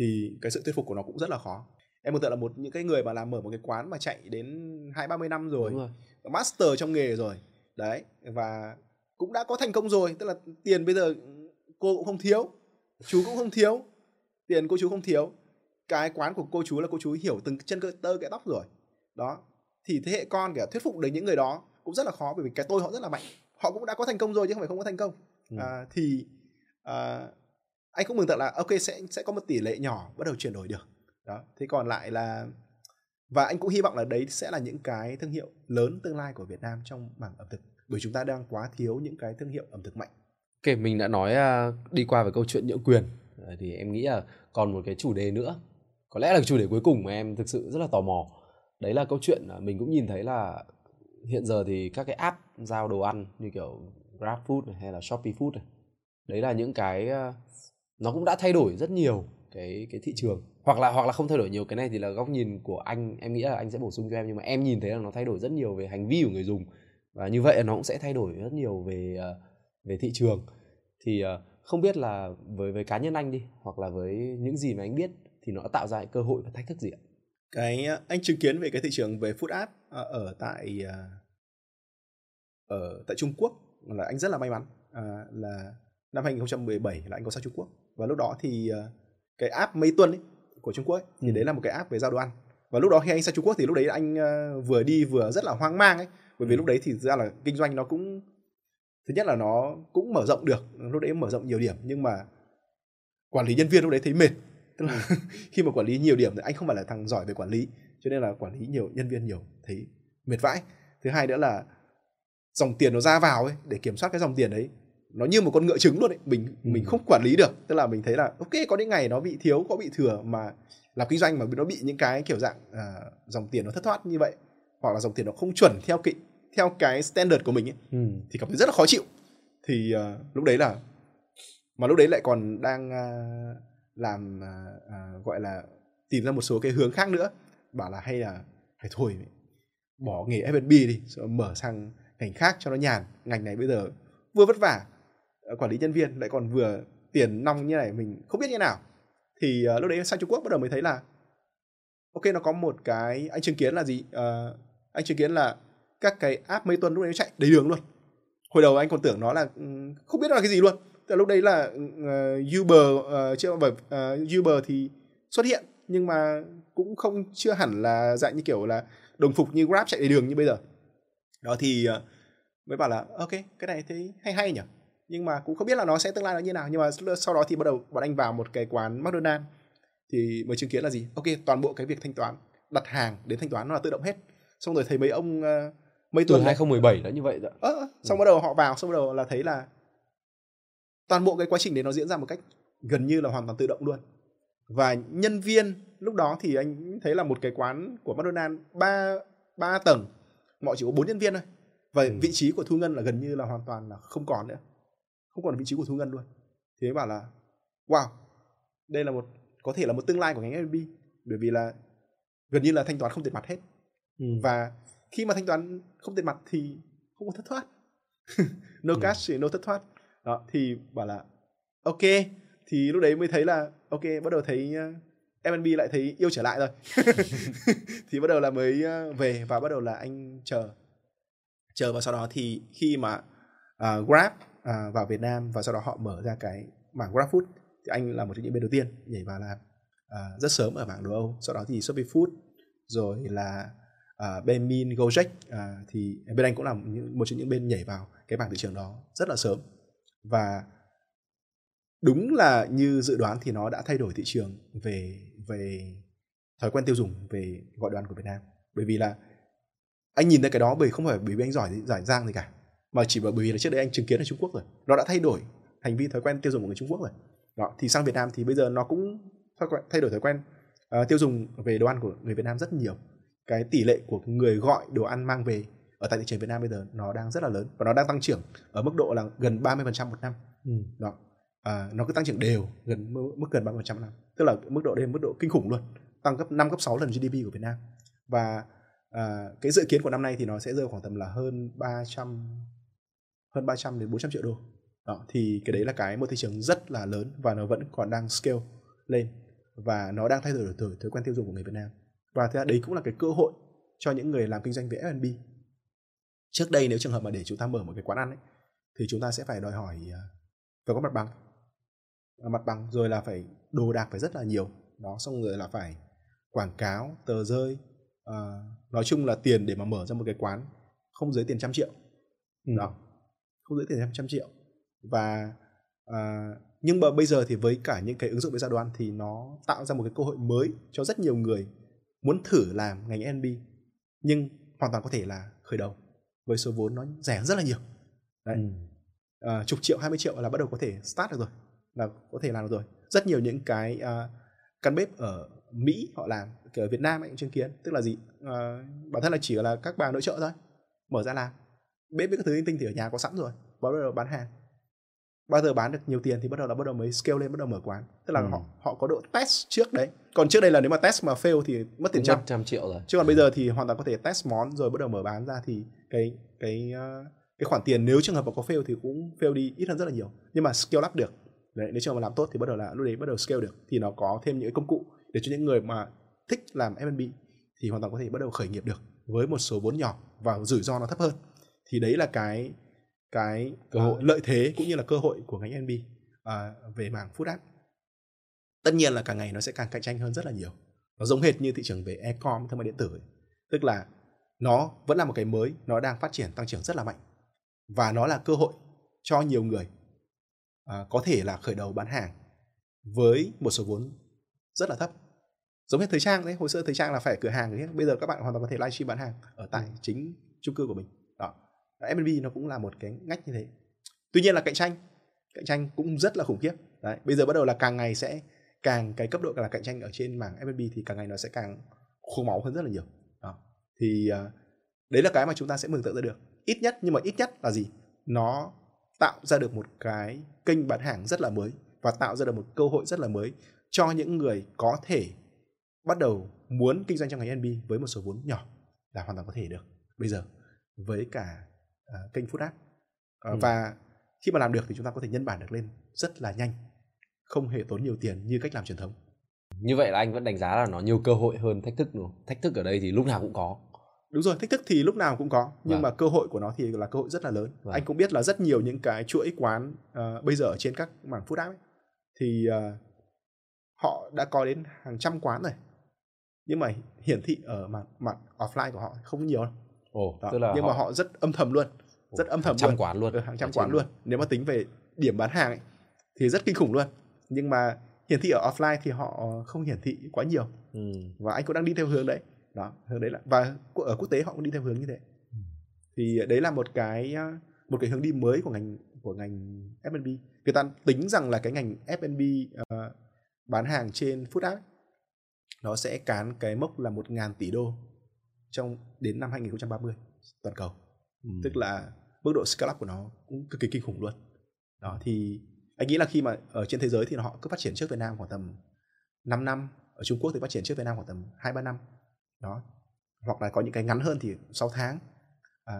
thì cái sự thuyết phục của nó cũng rất là khó. Em tưởng tượng là một những cái người mà làm mở một cái quán mà chạy đến hai ba mươi năm rồi, rồi. master trong nghề rồi đấy và cũng đã có thành công rồi tức là tiền bây giờ cô cũng không thiếu chú cũng không thiếu tiền cô chú không thiếu cái quán của cô chú là cô chú hiểu từng chân cơ tơ cái tóc rồi đó. Thì thế hệ con kể thuyết phục được những người đó cũng rất là khó bởi vì cái tôi họ rất là mạnh. Họ cũng đã có thành công rồi chứ không phải không có thành công. Ừ. à, thì à, anh cũng mừng tượng là ok sẽ sẽ có một tỷ lệ nhỏ bắt đầu chuyển đổi được. Đó. Thế còn lại là và anh cũng hy vọng là đấy sẽ là những cái thương hiệu lớn tương lai của Việt Nam trong mảng ẩm thực bởi chúng ta đang quá thiếu những cái thương hiệu ẩm thực mạnh. Ok, mình đã nói uh, đi qua về câu chuyện nhượng quyền. Thì em nghĩ là còn một cái chủ đề nữa. Có lẽ là chủ đề cuối cùng mà em thực sự rất là tò mò đấy là câu chuyện à, mình cũng nhìn thấy là hiện giờ thì các cái app giao đồ ăn như kiểu GrabFood này hay là Shopee Food này, đấy là những cái à, nó cũng đã thay đổi rất nhiều cái cái thị trường. Hoặc là hoặc là không thay đổi nhiều, cái này thì là góc nhìn của anh, em nghĩ là anh sẽ bổ sung cho em, nhưng mà em nhìn thấy là nó thay đổi rất nhiều về hành vi của người dùng. Và như vậy nó cũng sẽ thay đổi rất nhiều về à, về thị trường. Thì không biết là với với cá nhân anh đi, hoặc là với những gì mà anh biết, thì nó tạo ra cơ hội và thách thức gì ạ? Cái ờ, anh chứng kiến về cái thị trường về food app ở tại ở tại Trung Quốc là anh rất là may mắn. Là năm 2017 là anh có sang Trung Quốc. Và lúc đó thì cái app Mây Tuân ấy, của Trung Quốc ấy, thì ừ. đấy là một cái app về giao đồ ăn. Và lúc đó khi anh sang Trung Quốc thì lúc đấy anh vừa đi vừa rất là hoang mang ấy. Bởi vì ừ. lúc đấy thì ra là kinh doanh nó cũng thứ nhất là nó cũng mở rộng được lúc đấy mở rộng nhiều điểm. Nhưng mà quản lý nhân viên lúc đấy thấy mệt tức là khi mà quản lý nhiều điểm thì anh không phải là thằng giỏi về quản lý cho nên là quản lý nhiều nhân viên nhiều thấy mệt vãi thứ hai nữa là dòng tiền nó ra vào ấy để kiểm soát cái dòng tiền đấy nó như một con ngựa trứng luôn ấy mình ừ. mình không quản lý được tức là mình thấy là ok có những ngày nó bị thiếu có bị thừa mà làm kinh doanh mà nó bị những cái kiểu dạng uh, dòng tiền nó thất thoát như vậy hoặc là dòng tiền nó không chuẩn theo cái theo cái standard của mình ấy, ừ. thì cảm thấy rất là khó chịu thì uh, lúc đấy là mà lúc đấy lại còn đang uh, làm à, à, gọi là tìm ra một số cái hướng khác nữa. Bảo là hay là phải thôi bỏ nghề F&B đi rồi mở sang ngành khác cho nó nhàn. Ngành này bây giờ vừa vất vả à, quản lý nhân viên lại còn vừa tiền nong như này mình không biết như nào. Thì uh, lúc đấy sang Trung Quốc bắt đầu mới thấy là ok nó có một cái anh chứng kiến là gì? Uh, anh chứng kiến là các cái app mấy tuần lúc đấy chạy đầy đường luôn. Hồi đầu anh còn tưởng nó là ừ, không biết nó là cái gì luôn. Từ lúc đấy là uh, Uber uh, chưa bởi uh, Uber thì xuất hiện nhưng mà cũng không chưa hẳn là dạng như kiểu là đồng phục như Grab chạy đầy đường như bây giờ đó thì uh, mới bảo là ok cái này thấy hay hay nhỉ nhưng mà cũng không biết là nó sẽ tương lai nó như nào nhưng mà sau đó thì bắt đầu bọn anh vào một cái quán McDonald thì mới chứng kiến là gì ok toàn bộ cái việc thanh toán đặt hàng đến thanh toán nó là tự động hết xong rồi thấy mấy ông uh, mấy tuần 2017 đã như vậy rồi. Ờ, xong ừ. bắt đầu họ vào xong bắt đầu là thấy là toàn bộ cái quá trình đấy nó diễn ra một cách gần như là hoàn toàn tự động luôn. Và nhân viên lúc đó thì anh thấy là một cái quán của McDonald ba ba tầng mọi chỉ có bốn nhân viên thôi. Và ừ. vị trí của thu ngân là gần như là hoàn toàn là không còn nữa. Không còn vị trí của thu ngân luôn. Thế bảo là wow đây là một có thể là một tương lai của ngành F&B bởi vì là gần như là thanh toán không tiền mặt hết. Ừ. và khi mà thanh toán không tiền mặt thì không có thất thoát. No ừ. cash thì no thất thoát đó thì bảo là ok. Thì lúc đấy mới thấy là ok bắt đầu thấy uh, F&B lại thấy yêu trở lại rồi. Thì bắt đầu là mới uh, về và bắt đầu là anh chờ chờ và sau đó thì khi mà uh, Grab uh, vào Việt Nam và sau đó họ mở ra cái mảng Grab Food thì anh là một trong những bên đầu tiên nhảy vào làm uh, rất sớm ở mảng đồ Âu. Sau đó thì Shopee Food rồi là uh, bên Min Gojek uh, thì bên anh cũng là một trong những bên nhảy vào cái bảng thị trường đó rất là sớm và đúng là như dự đoán thì nó đã thay đổi thị trường về về thói quen tiêu dùng về gọi đồ ăn của Việt Nam. Bởi vì là anh nhìn thấy cái đó bởi không phải bởi vì anh giỏi giải giang gì cả mà chỉ bởi vì là trước đây anh chứng kiến ở Trung Quốc rồi. Nó đã thay đổi hành vi thói quen tiêu dùng của người Trung Quốc rồi. Đó thì sang Việt Nam thì bây giờ nó cũng thay đổi thói quen uh, tiêu dùng về đồ ăn của người Việt Nam rất nhiều. Cái tỷ lệ của người gọi đồ ăn mang về ở tại thị trường Việt Nam bây giờ nó đang rất là lớn và nó đang tăng trưởng ở mức độ là gần 30% một năm. Ừ. Đó. À, nó cứ tăng trưởng đều gần mức gần 30% một năm. Tức là mức độ đây mức độ kinh khủng luôn, tăng gấp 5 gấp 6 lần GDP của Việt Nam. Và à, cái dự kiến của năm nay thì nó sẽ rơi khoảng tầm là hơn 300 hơn 300 đến 400 triệu đô. Đó, thì cái đấy là cái một thị trường rất là lớn và nó vẫn còn đang scale lên và nó đang thay đổi thói, thói quen tiêu dùng của người Việt Nam và thế đấy cũng là cái cơ hội cho những người làm kinh doanh về F&B trước đây nếu trường hợp mà để chúng ta mở một cái quán ăn ấy, thì chúng ta sẽ phải đòi hỏi à, phải có mặt bằng. Mặt bằng rồi là phải đồ đạc phải rất là nhiều. Đó xong rồi là phải quảng cáo tờ rơi à, nói chung là tiền để mà mở ra một cái quán không dưới tiền trăm triệu. Ừ. đó không dưới tiền trăm, trăm triệu. Và à, nhưng mà bây giờ thì với cả những cái ứng dụng về gia đoan thì nó tạo ra một cái cơ hội mới cho rất nhiều người muốn thử làm ngành N&B nhưng hoàn toàn có thể là khởi đầu với số vốn nó rẻ rất là nhiều. Đấy. Ừ. à, chục triệu 20 triệu là bắt đầu có thể start được rồi là có thể làm được rồi. Rất nhiều những cái uh, căn bếp ở Mỹ họ làm kiểu ở Việt Nam anh chứng kiến. Tức là gì? Uh, bản thân là chỉ là các bà nội trợ thôi mở ra làm. Bếp với các thứ linh tinh thì ở nhà có sẵn rồi bắt đầu bán hàng bao giờ bán được nhiều tiền thì bắt đầu là bắt đầu mới scale lên bắt đầu mở quán. Tức là ừ. họ họ có độ test trước đấy. Còn trước đây là nếu mà test mà fail thì mất tiền trăm. trăm triệu rồi. Chứ còn bây giờ thì hoàn toàn có thể test món rồi bắt đầu mở bán ra thì cái cái uh, cái khoản tiền nếu trường hợp mà có fail thì cũng fail đi ít hơn rất là nhiều. Nhưng mà scale up được. Đấy nếu trường hợp mà làm tốt thì bắt đầu là lúc đấy bắt đầu scale được. Thì nó có thêm những công cụ để cho những người mà thích làm F&B thì hoàn toàn có thể bắt đầu khởi nghiệp được với một số vốn nhỏ và rủi ro nó thấp hơn. Thì đấy là cái cái cơ hội uh, lợi thế cũng như là cơ hội của ngành N&B uh, về mảng food app. Tất nhiên là càng ngày nó sẽ càng cạnh tranh hơn rất là nhiều. Nó giống hệt như thị trường về e-com thương mại điện tử ấy. tức là nó vẫn là một cái mới nó đang phát triển tăng trưởng rất là mạnh. Và nó là cơ hội cho nhiều người uh, có thể là khởi đầu bán hàng với một số vốn rất là thấp. Giống như thời trang đấy hồi xưa thời trang là phải cửa hàng ấy. bây giờ các bạn hoàn toàn có thể livestream bán hàng ở tại chính chung cư của mình F&B nó cũng là một cái ngách như thế. Tuy nhiên là cạnh tranh cạnh tranh cũng rất là khủng khiếp. Đấy bây giờ bắt đầu là càng ngày sẽ càng cái cấp độ là cạnh tranh ở trên mảng F&B thì càng ngày nó sẽ càng khô máu hơn rất là nhiều. Đó. thì uh, đấy là cái mà chúng ta sẽ mừng tượng ra được. Ít nhất nhưng mà ít nhất là gì? Nó tạo ra được một cái kênh bán hàng rất là mới và tạo ra được một cơ hội rất là mới cho những người có thể bắt đầu muốn kinh doanh trong ngành F&B với một số vốn nhỏ là hoàn toàn có thể được. Bây giờ với cả uh, kênh Food App uh, ừ. và khi mà làm được thì chúng ta có thể nhân bản được lên rất là nhanh không hề tốn nhiều tiền như cách làm truyền thống như vậy là anh vẫn đánh giá là nó nhiều cơ hội hơn thách thức đúng không? Thách thức ở đây thì lúc nào cũng có. Đúng rồi, thách thức thì lúc nào cũng có, nhưng vâng. mà cơ hội của nó thì là cơ hội rất là lớn. Vâng. Anh cũng biết là rất nhiều những cái chuỗi quán uh, bây giờ ở trên các mảng food app ấy, thì uh, họ đã có đến hàng trăm quán rồi. Nhưng mà hiển thị ở mặt mặt offline của họ không nhiều đâu. Ồ, Đó. tức là nhưng họ... mà họ rất âm thầm luôn rất âm thầm hàng trăm luôn. quán luôn ừ, hàng trăm quán luôn nếu mà tính về điểm bán hàng ấy, thì rất kinh khủng luôn nhưng mà hiển thị ở offline thì họ không hiển thị quá nhiều ừ. và anh cũng đang đi theo hướng đấy đó hướng đấy là và ở quốc tế họ cũng đi theo hướng như thế ừ. thì đấy là một cái một cái hướng đi mới của ngành của ngành F&B người ta tính rằng là cái ngành F&B uh, bán hàng trên food app nó sẽ cán cái mốc là một ngàn tỷ đô trong đến năm 2030 toàn cầu. Ừ. tức là mức độ scale up của nó cũng cực kỳ kinh khủng luôn. Đó thì anh nghĩ là khi mà ở trên thế giới thì họ cứ phát triển trước Việt Nam khoảng tầm 5 năm ở Trung Quốc thì phát triển trước Việt Nam khoảng tầm hai ba năm. Đó hoặc là có những cái ngắn hơn thì 6 tháng. À,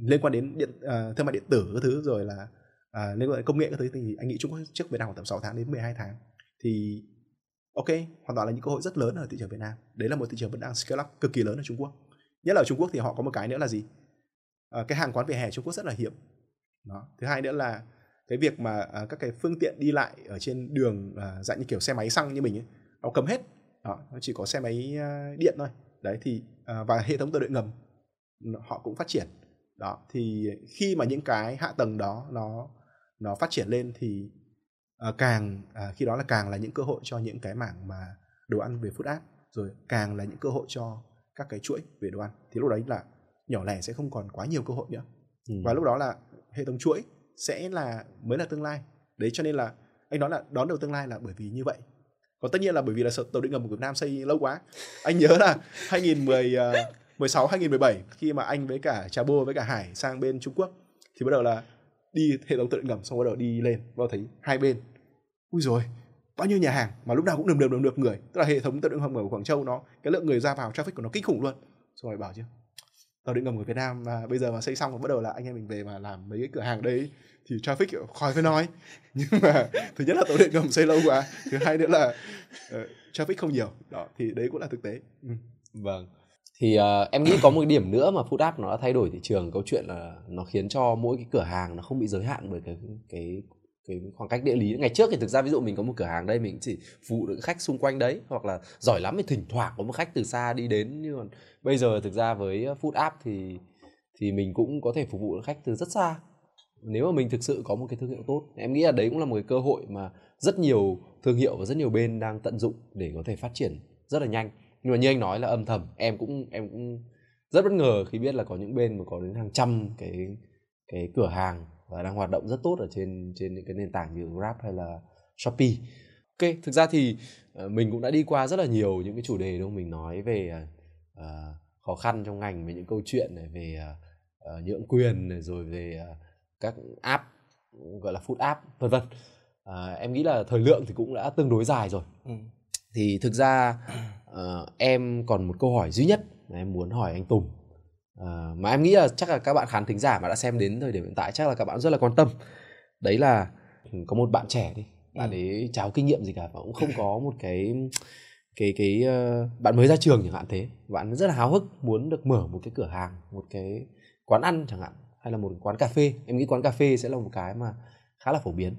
liên quan đến điện à, thương mại điện tử các thứ rồi là à, liên quan đến công nghệ các thứ thì anh nghĩ Trung Quốc trước Việt Nam khoảng tầm 6 tháng đến 12 tháng. Thì ok hoàn toàn là những cơ hội rất lớn ở thị trường Việt Nam. Đấy là một thị trường vẫn đang scale up cực kỳ lớn ở Trung Quốc nhất là ở Trung Quốc thì họ có một cái nữa là gì? À, cái hàng quán vỉa hè Trung Quốc rất là hiếm. Đó thứ hai nữa là cái việc mà à, các cái phương tiện đi lại ở trên đường à, dạng như kiểu xe máy xăng như mình ấy, nó cấm hết. Đó, nó chỉ có xe máy à, điện thôi. Đấy thì à, và hệ thống tàu điện ngầm họ cũng phát triển. Đó thì khi mà những cái hạ tầng đó nó nó phát triển lên thì à, càng à, khi đó là càng là những cơ hội cho những cái mảng mà đồ ăn về food app rồi càng là những cơ hội cho các cái chuỗi về đồ ăn thì lúc đấy là nhỏ lẻ sẽ không còn quá nhiều cơ hội nữa. Ừ. và lúc đó là hệ thống chuỗi sẽ là mới là tương lai. Đấy cho nên là anh nói là đón đầu tương lai là bởi vì như vậy. Còn tất nhiên là bởi vì là tàu điện ngầm của Việt Nam xây lâu quá. Anh nhớ là 2010 16 2017 khi mà anh với cả Trà Bô với cả Hải sang bên Trung Quốc thì bắt đầu là đi hệ thống tự động ngầm xong bắt đầu đi lên vào thấy hai bên. Ui rồi bao nhiêu nhà hàng mà lúc nào cũng đầm đầm đầm được người. Tức là hệ thống tự động ngầm ở Quảng Châu nó cái lượng người ra vào traffic của nó kinh khủng luôn. Rồi bảo chứ tàu điện ngầm của Việt Nam mà bây giờ mà xây xong bắt đầu là anh em mình về mà làm mấy cái cửa hàng đấy thì traffic khỏi phải nói. Nhưng mà thứ nhất là tàu điện ngầm xây lâu quá thứ hai nữa là uh, traffic không nhiều. Đó thì đấy cũng là thực tế. Ừ. vâng. Thì uh, em nghĩ có một điểm nữa mà food app nó đã thay đổi thị trường câu chuyện là nó khiến cho mỗi cái cửa hàng nó không bị giới hạn bởi cái cái cái khoảng cách địa lý. Ngày trước thì thực ra ví dụ mình có một cửa hàng đây, mình chỉ phục vụ được khách xung quanh đấy, hoặc là giỏi lắm thì thỉnh thoảng có một khách từ xa đi đến. Nhưng mà bây giờ thực ra với food app thì thì mình cũng có thể phục vụ được khách từ rất xa. Nếu mà mình thực sự có một cái thương hiệu tốt, em nghĩ là đấy cũng là một cái cơ hội mà rất nhiều thương hiệu và rất nhiều bên đang tận dụng để có thể phát triển rất là nhanh. Nhưng mà như anh nói là âm thầm, em cũng em cũng rất bất ngờ khi biết là có những bên mà có đến hàng trăm cái cái cửa hàng và đang hoạt động rất tốt ở trên trên những cái nền tảng như Grab hay là Shopee. Ok, thực ra thì uh, mình cũng đã đi qua rất là nhiều những cái chủ đề đâu mình nói về uh, khó khăn trong ngành về những câu chuyện này về uh, nhượng quyền này rồi về uh, các app gọi là food app vân vân. Uh, em nghĩ là thời lượng thì cũng đã tương đối dài rồi. Ừ. Thì thực ra uh, em còn một câu hỏi duy nhất mà em muốn hỏi anh Tùng uh, mà em nghĩ là chắc là các bạn khán thính giả mà đã xem đến thời điểm hiện tại chắc là các bạn rất là quan tâm. Đấy là có một bạn trẻ đi bạn ừ. ấy cháo kinh nghiệm gì cả và cũng không có một cái cái cái uh, bạn mới ra trường chẳng hạn thế. Bạn rất là háo hức muốn được mở một cái cửa hàng một cái quán ăn chẳng hạn hay là một quán cà phê. Em nghĩ quán cà phê sẽ là một cái mà khá là phổ biến.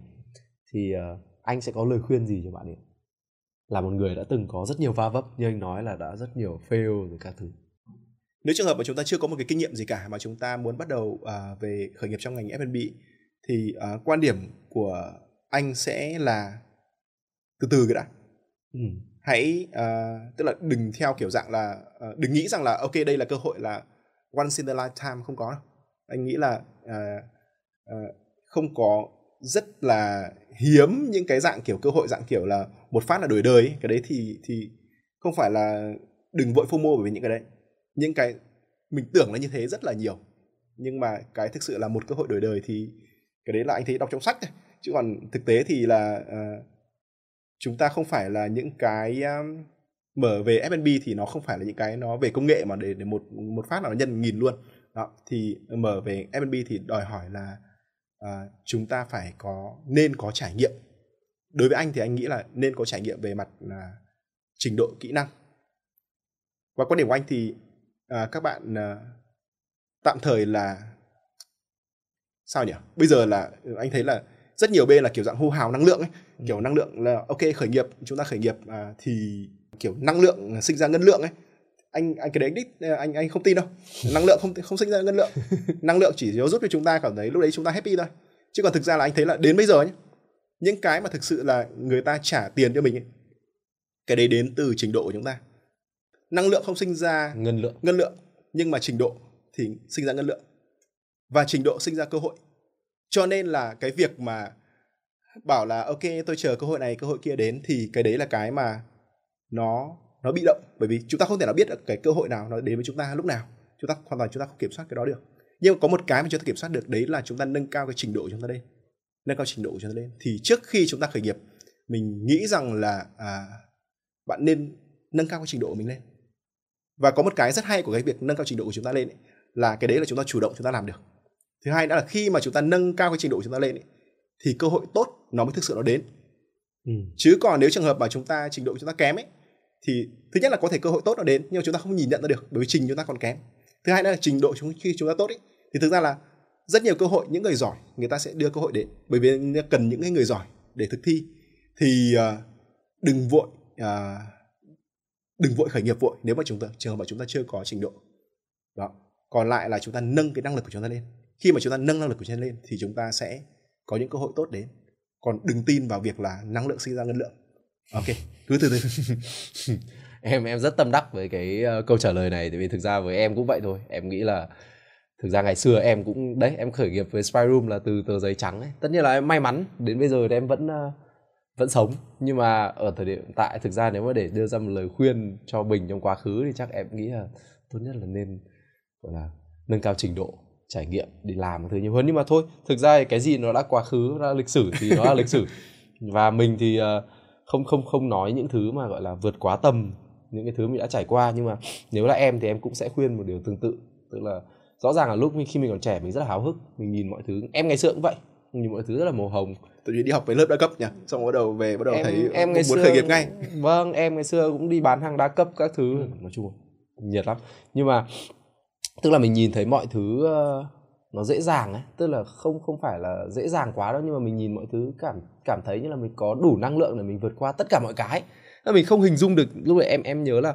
Thì uh, anh sẽ có lời khuyên gì cho bạn ấy? Là một người đã từng có rất nhiều va vấp như anh nói là đã rất nhiều fail rồi các thứ nếu trường hợp mà chúng ta chưa có một cái kinh nghiệm gì cả mà chúng ta muốn bắt đầu uh, về khởi nghiệp trong ngành F&B thì uh, quan điểm của anh sẽ là từ từ cái đã ừ. hãy uh, tức là đừng theo kiểu dạng là uh, đừng nghĩ rằng là ok đây là cơ hội là once in a lifetime không có đâu anh nghĩ là uh, uh, không có rất là hiếm những cái dạng kiểu cơ hội dạng kiểu là một phát là đổi đời ấy. cái đấy thì thì không phải là đừng vội fomo bởi vì những cái đấy những cái mình tưởng là như thế rất là nhiều. Nhưng mà cái thực sự là một cơ hội đổi đời thì cái đấy là anh thấy đọc trong sách thôi chứ còn thực tế thì là uh, chúng ta không phải là những cái um, mở về F&B thì nó không phải là những cái nó về công nghệ mà để để một một phát là nó nhân nghìn luôn. Đó thì mở về F&B thì đòi hỏi là uh, chúng ta phải có nên có trải nghiệm. Đối với anh thì anh nghĩ là nên có trải nghiệm về mặt là trình độ kỹ năng. Và quan điểm của anh thì à, các bạn à, tạm thời là sao nhỉ? Bây giờ là anh thấy là rất nhiều bên là kiểu dạng hô hào năng lượng ấy ừ. kiểu năng lượng là ok khởi nghiệp chúng ta khởi nghiệp à, thì kiểu năng lượng sinh ra ngân lượng ấy. Anh anh cái đấy đích anh anh không tin đâu. Năng lượng không không sinh ra ngân lượng. Năng lượng chỉ giúp cho chúng ta cảm thấy lúc đấy chúng ta happy thôi. Chứ còn thực ra là anh thấy là đến bây giờ nhé những cái mà thực sự là người ta trả tiền cho mình ấy, cái đấy đến từ trình độ của chúng ta năng lượng không sinh ra ngân lượng. ngân lượng nhưng mà trình độ thì sinh ra ngân lượng. Và trình độ sinh ra cơ hội. Cho nên là cái việc mà bảo là ok tôi chờ cơ hội này cơ hội kia đến thì cái đấy là cái mà nó nó bị động. Bởi vì chúng ta không thể nào biết được cái cơ hội nào nó đến với chúng ta lúc nào. Chúng ta hoàn toàn chúng ta không kiểm soát cái đó được. Nhưng có một cái mà chúng ta kiểm soát được đấy là chúng ta nâng cao cái trình độ của chúng ta lên. Nâng cao trình độ của chúng ta lên. Thì trước khi chúng ta khởi nghiệp mình nghĩ rằng là à, bạn nên nâng cao cái trình độ của mình lên và có một cái rất hay của cái việc nâng cao trình độ của chúng ta lên ấy, là cái đấy là chúng ta chủ động chúng ta làm được. Thứ hai đó là khi mà chúng ta nâng cao cái trình độ của chúng ta lên ấy, thì cơ hội tốt nó mới thực sự nó đến. Ừ. chứ còn nếu trường hợp mà chúng ta trình độ chúng ta kém ấy thì thứ nhất là có thể cơ hội tốt nó đến nhưng mà chúng ta không nhìn nhận ra được bởi vì trình chúng ta còn kém. Thứ hai là trình độ chúng khi chúng ta tốt ấy thì thực ra là rất nhiều cơ hội những người giỏi người ta sẽ đưa cơ hội đến. Bởi vì cần những người giỏi để thực thi. Thì uh, đừng vội uh, đừng vội khởi nghiệp vội nếu mà chúng ta trường hợp mà chúng ta chưa có trình độ. Đó. Còn lại là chúng ta nâng cái năng lực của chúng ta lên. Khi mà chúng ta nâng năng lực của chúng ta lên thì chúng ta sẽ có những cơ hội tốt đến. Còn đừng tin vào việc là năng lượng sinh ra năng lượng. Ok cứ từ từ. Em em rất tâm đắc với cái ờ, câu trả lời này tại vì thực ra với em cũng vậy thôi. Em nghĩ là thực ra ngày xưa em cũng đấy em khởi nghiệp với Spy Room là từ tờ giấy trắng ấy. Tất nhiên là em may mắn đến bây giờ thì em vẫn uh, vẫn sống. Nhưng mà ở thời điểm hiện tại, thực ra nếu mà để đưa ra một lời khuyên cho bình trong quá khứ thì chắc em nghĩ là tốt nhất là nên, gọi là, nâng cao trình độ trải nghiệm, đi làm thứ nhiều hơn. Nhưng mà thôi, thực ra cái gì nó đã quá khứ đã lịch sử thì nó là lịch sử. Và mình thì ờ, không không không nói những thứ mà, gọi là, vượt quá tầm những cái thứ mình đã trải qua. Nhưng mà nếu là em thì em cũng sẽ khuyên một điều tương tự. Tức là rõ ràng là lúc khi mình còn trẻ mình rất là háo hức, mình nhìn mọi thứ. Em ngày xưa cũng vậy, nhìn mọi thứ rất là màu hồng tự nhiên đi học với lớp đa cấp nhỉ? Xong bắt đầu về bắt đầu em, thấy em ngày muốn xưa khởi nghiệp ngay. vâng em ngày xưa cũng đi bán hàng đa cấp các thứ. Ừ. nói chung nhiệt lắm. Nhưng mà tức là mình nhìn thấy mọi thứ uh, nó dễ dàng ấy. Tức là không không phải là dễ dàng quá đâu nhưng mà mình nhìn mọi thứ cảm cảm thấy như là mình có đủ năng lượng để mình vượt qua tất cả mọi cái. Là mình không hình dung được lúc đấy em em nhớ là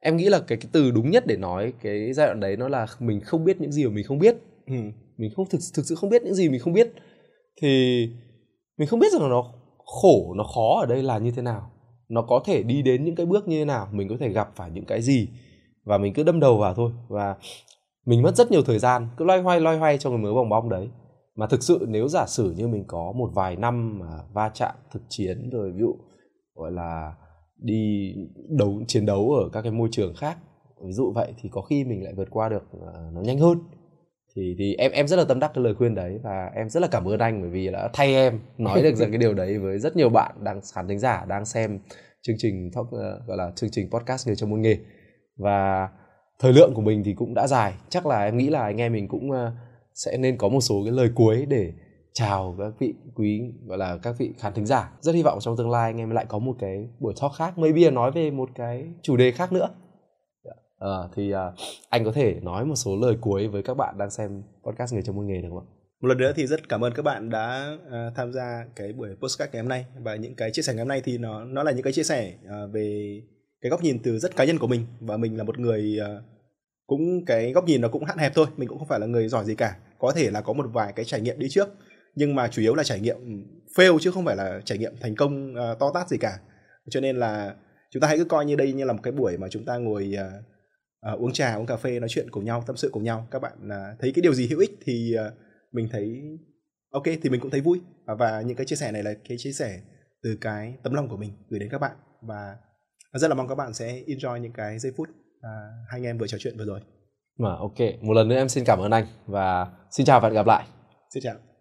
em nghĩ là cái cái từ đúng nhất để nói cái giai đoạn đấy nó là mình không biết những gì mà mình không biết. Ừ. mình không thực thực sự không biết những gì mình không biết. Thì mình không biết rằng nó khổ, nó khó ở đây là như thế nào. Nó có thể đi đến những cái bước như thế nào, mình có thể gặp phải những cái gì. Và mình cứ đâm đầu vào thôi. Và mình mất rất nhiều thời gian, cứ loay hoay loay hoay trong cái mớ bong bóng đấy. Mà thực sự nếu giả sử như mình có một vài năm mà va chạm, thực chiến rồi ví dụ, gọi là, đi đấu, chiến đấu ở các cái môi trường khác, ví dụ vậy, thì có khi mình lại vượt qua được ờ, nó nhanh hơn thì thì em em rất là tâm đắc cái lời khuyên đấy và em rất là cảm ơn anh bởi vì đã thay em nói được rằng cái điều đấy với rất nhiều bạn đang khán thính giả đang xem chương trình talk, uh, gọi là chương trình podcast người trong môn nghề. Và thời lượng của mình thì cũng đã dài. Chắc là em nghĩ là anh em mình cũng uh, sẽ nên có một số cái lời cuối để chào các vị quý gọi là các vị khán thính giả. Rất hy vọng trong tương lai anh em lại có một cái buổi talk khác. Maybe nói về một cái chủ đề khác nữa à, thì à, anh có thể nói một số lời cuối với các bạn đang xem podcast người trong môn nghề được không ạ? Một lần nữa thì rất cảm ơn các bạn đã uh, tham gia cái buổi podcast ngày hôm nay. Và những cái chia sẻ ngày hôm nay thì nó nó là những cái chia sẻ uh, về cái góc nhìn từ rất cá nhân của mình. Và mình là một người uh, cũng cái góc nhìn nó cũng hạn hẹp thôi. Mình cũng không phải là người giỏi gì cả. Có thể là có một vài cái trải nghiệm đi trước. Nhưng mà chủ yếu là trải nghiệm fail chứ không phải là trải nghiệm thành công uh, to tát gì cả. Cho nên là chúng ta hãy cứ coi như đây như là một cái buổi mà chúng ta ngồi uh, uh, uống trà uống cà phê nói chuyện cùng nhau tâm sự cùng nhau. Các bạn uh, thấy cái điều gì hữu ích thì uh, mình thấy ok thì mình cũng thấy vui. Và, và những cái chia sẻ này là cái chia sẻ từ cái tấm lòng của mình gửi đến các bạn. Và rất là mong các bạn sẽ enjoy những cái giây phút uh, hai anh em vừa trò chuyện vừa rồi. Mà ok. Một lần nữa em xin cảm ơn anh và xin chào và hẹn gặp lại. Xin chào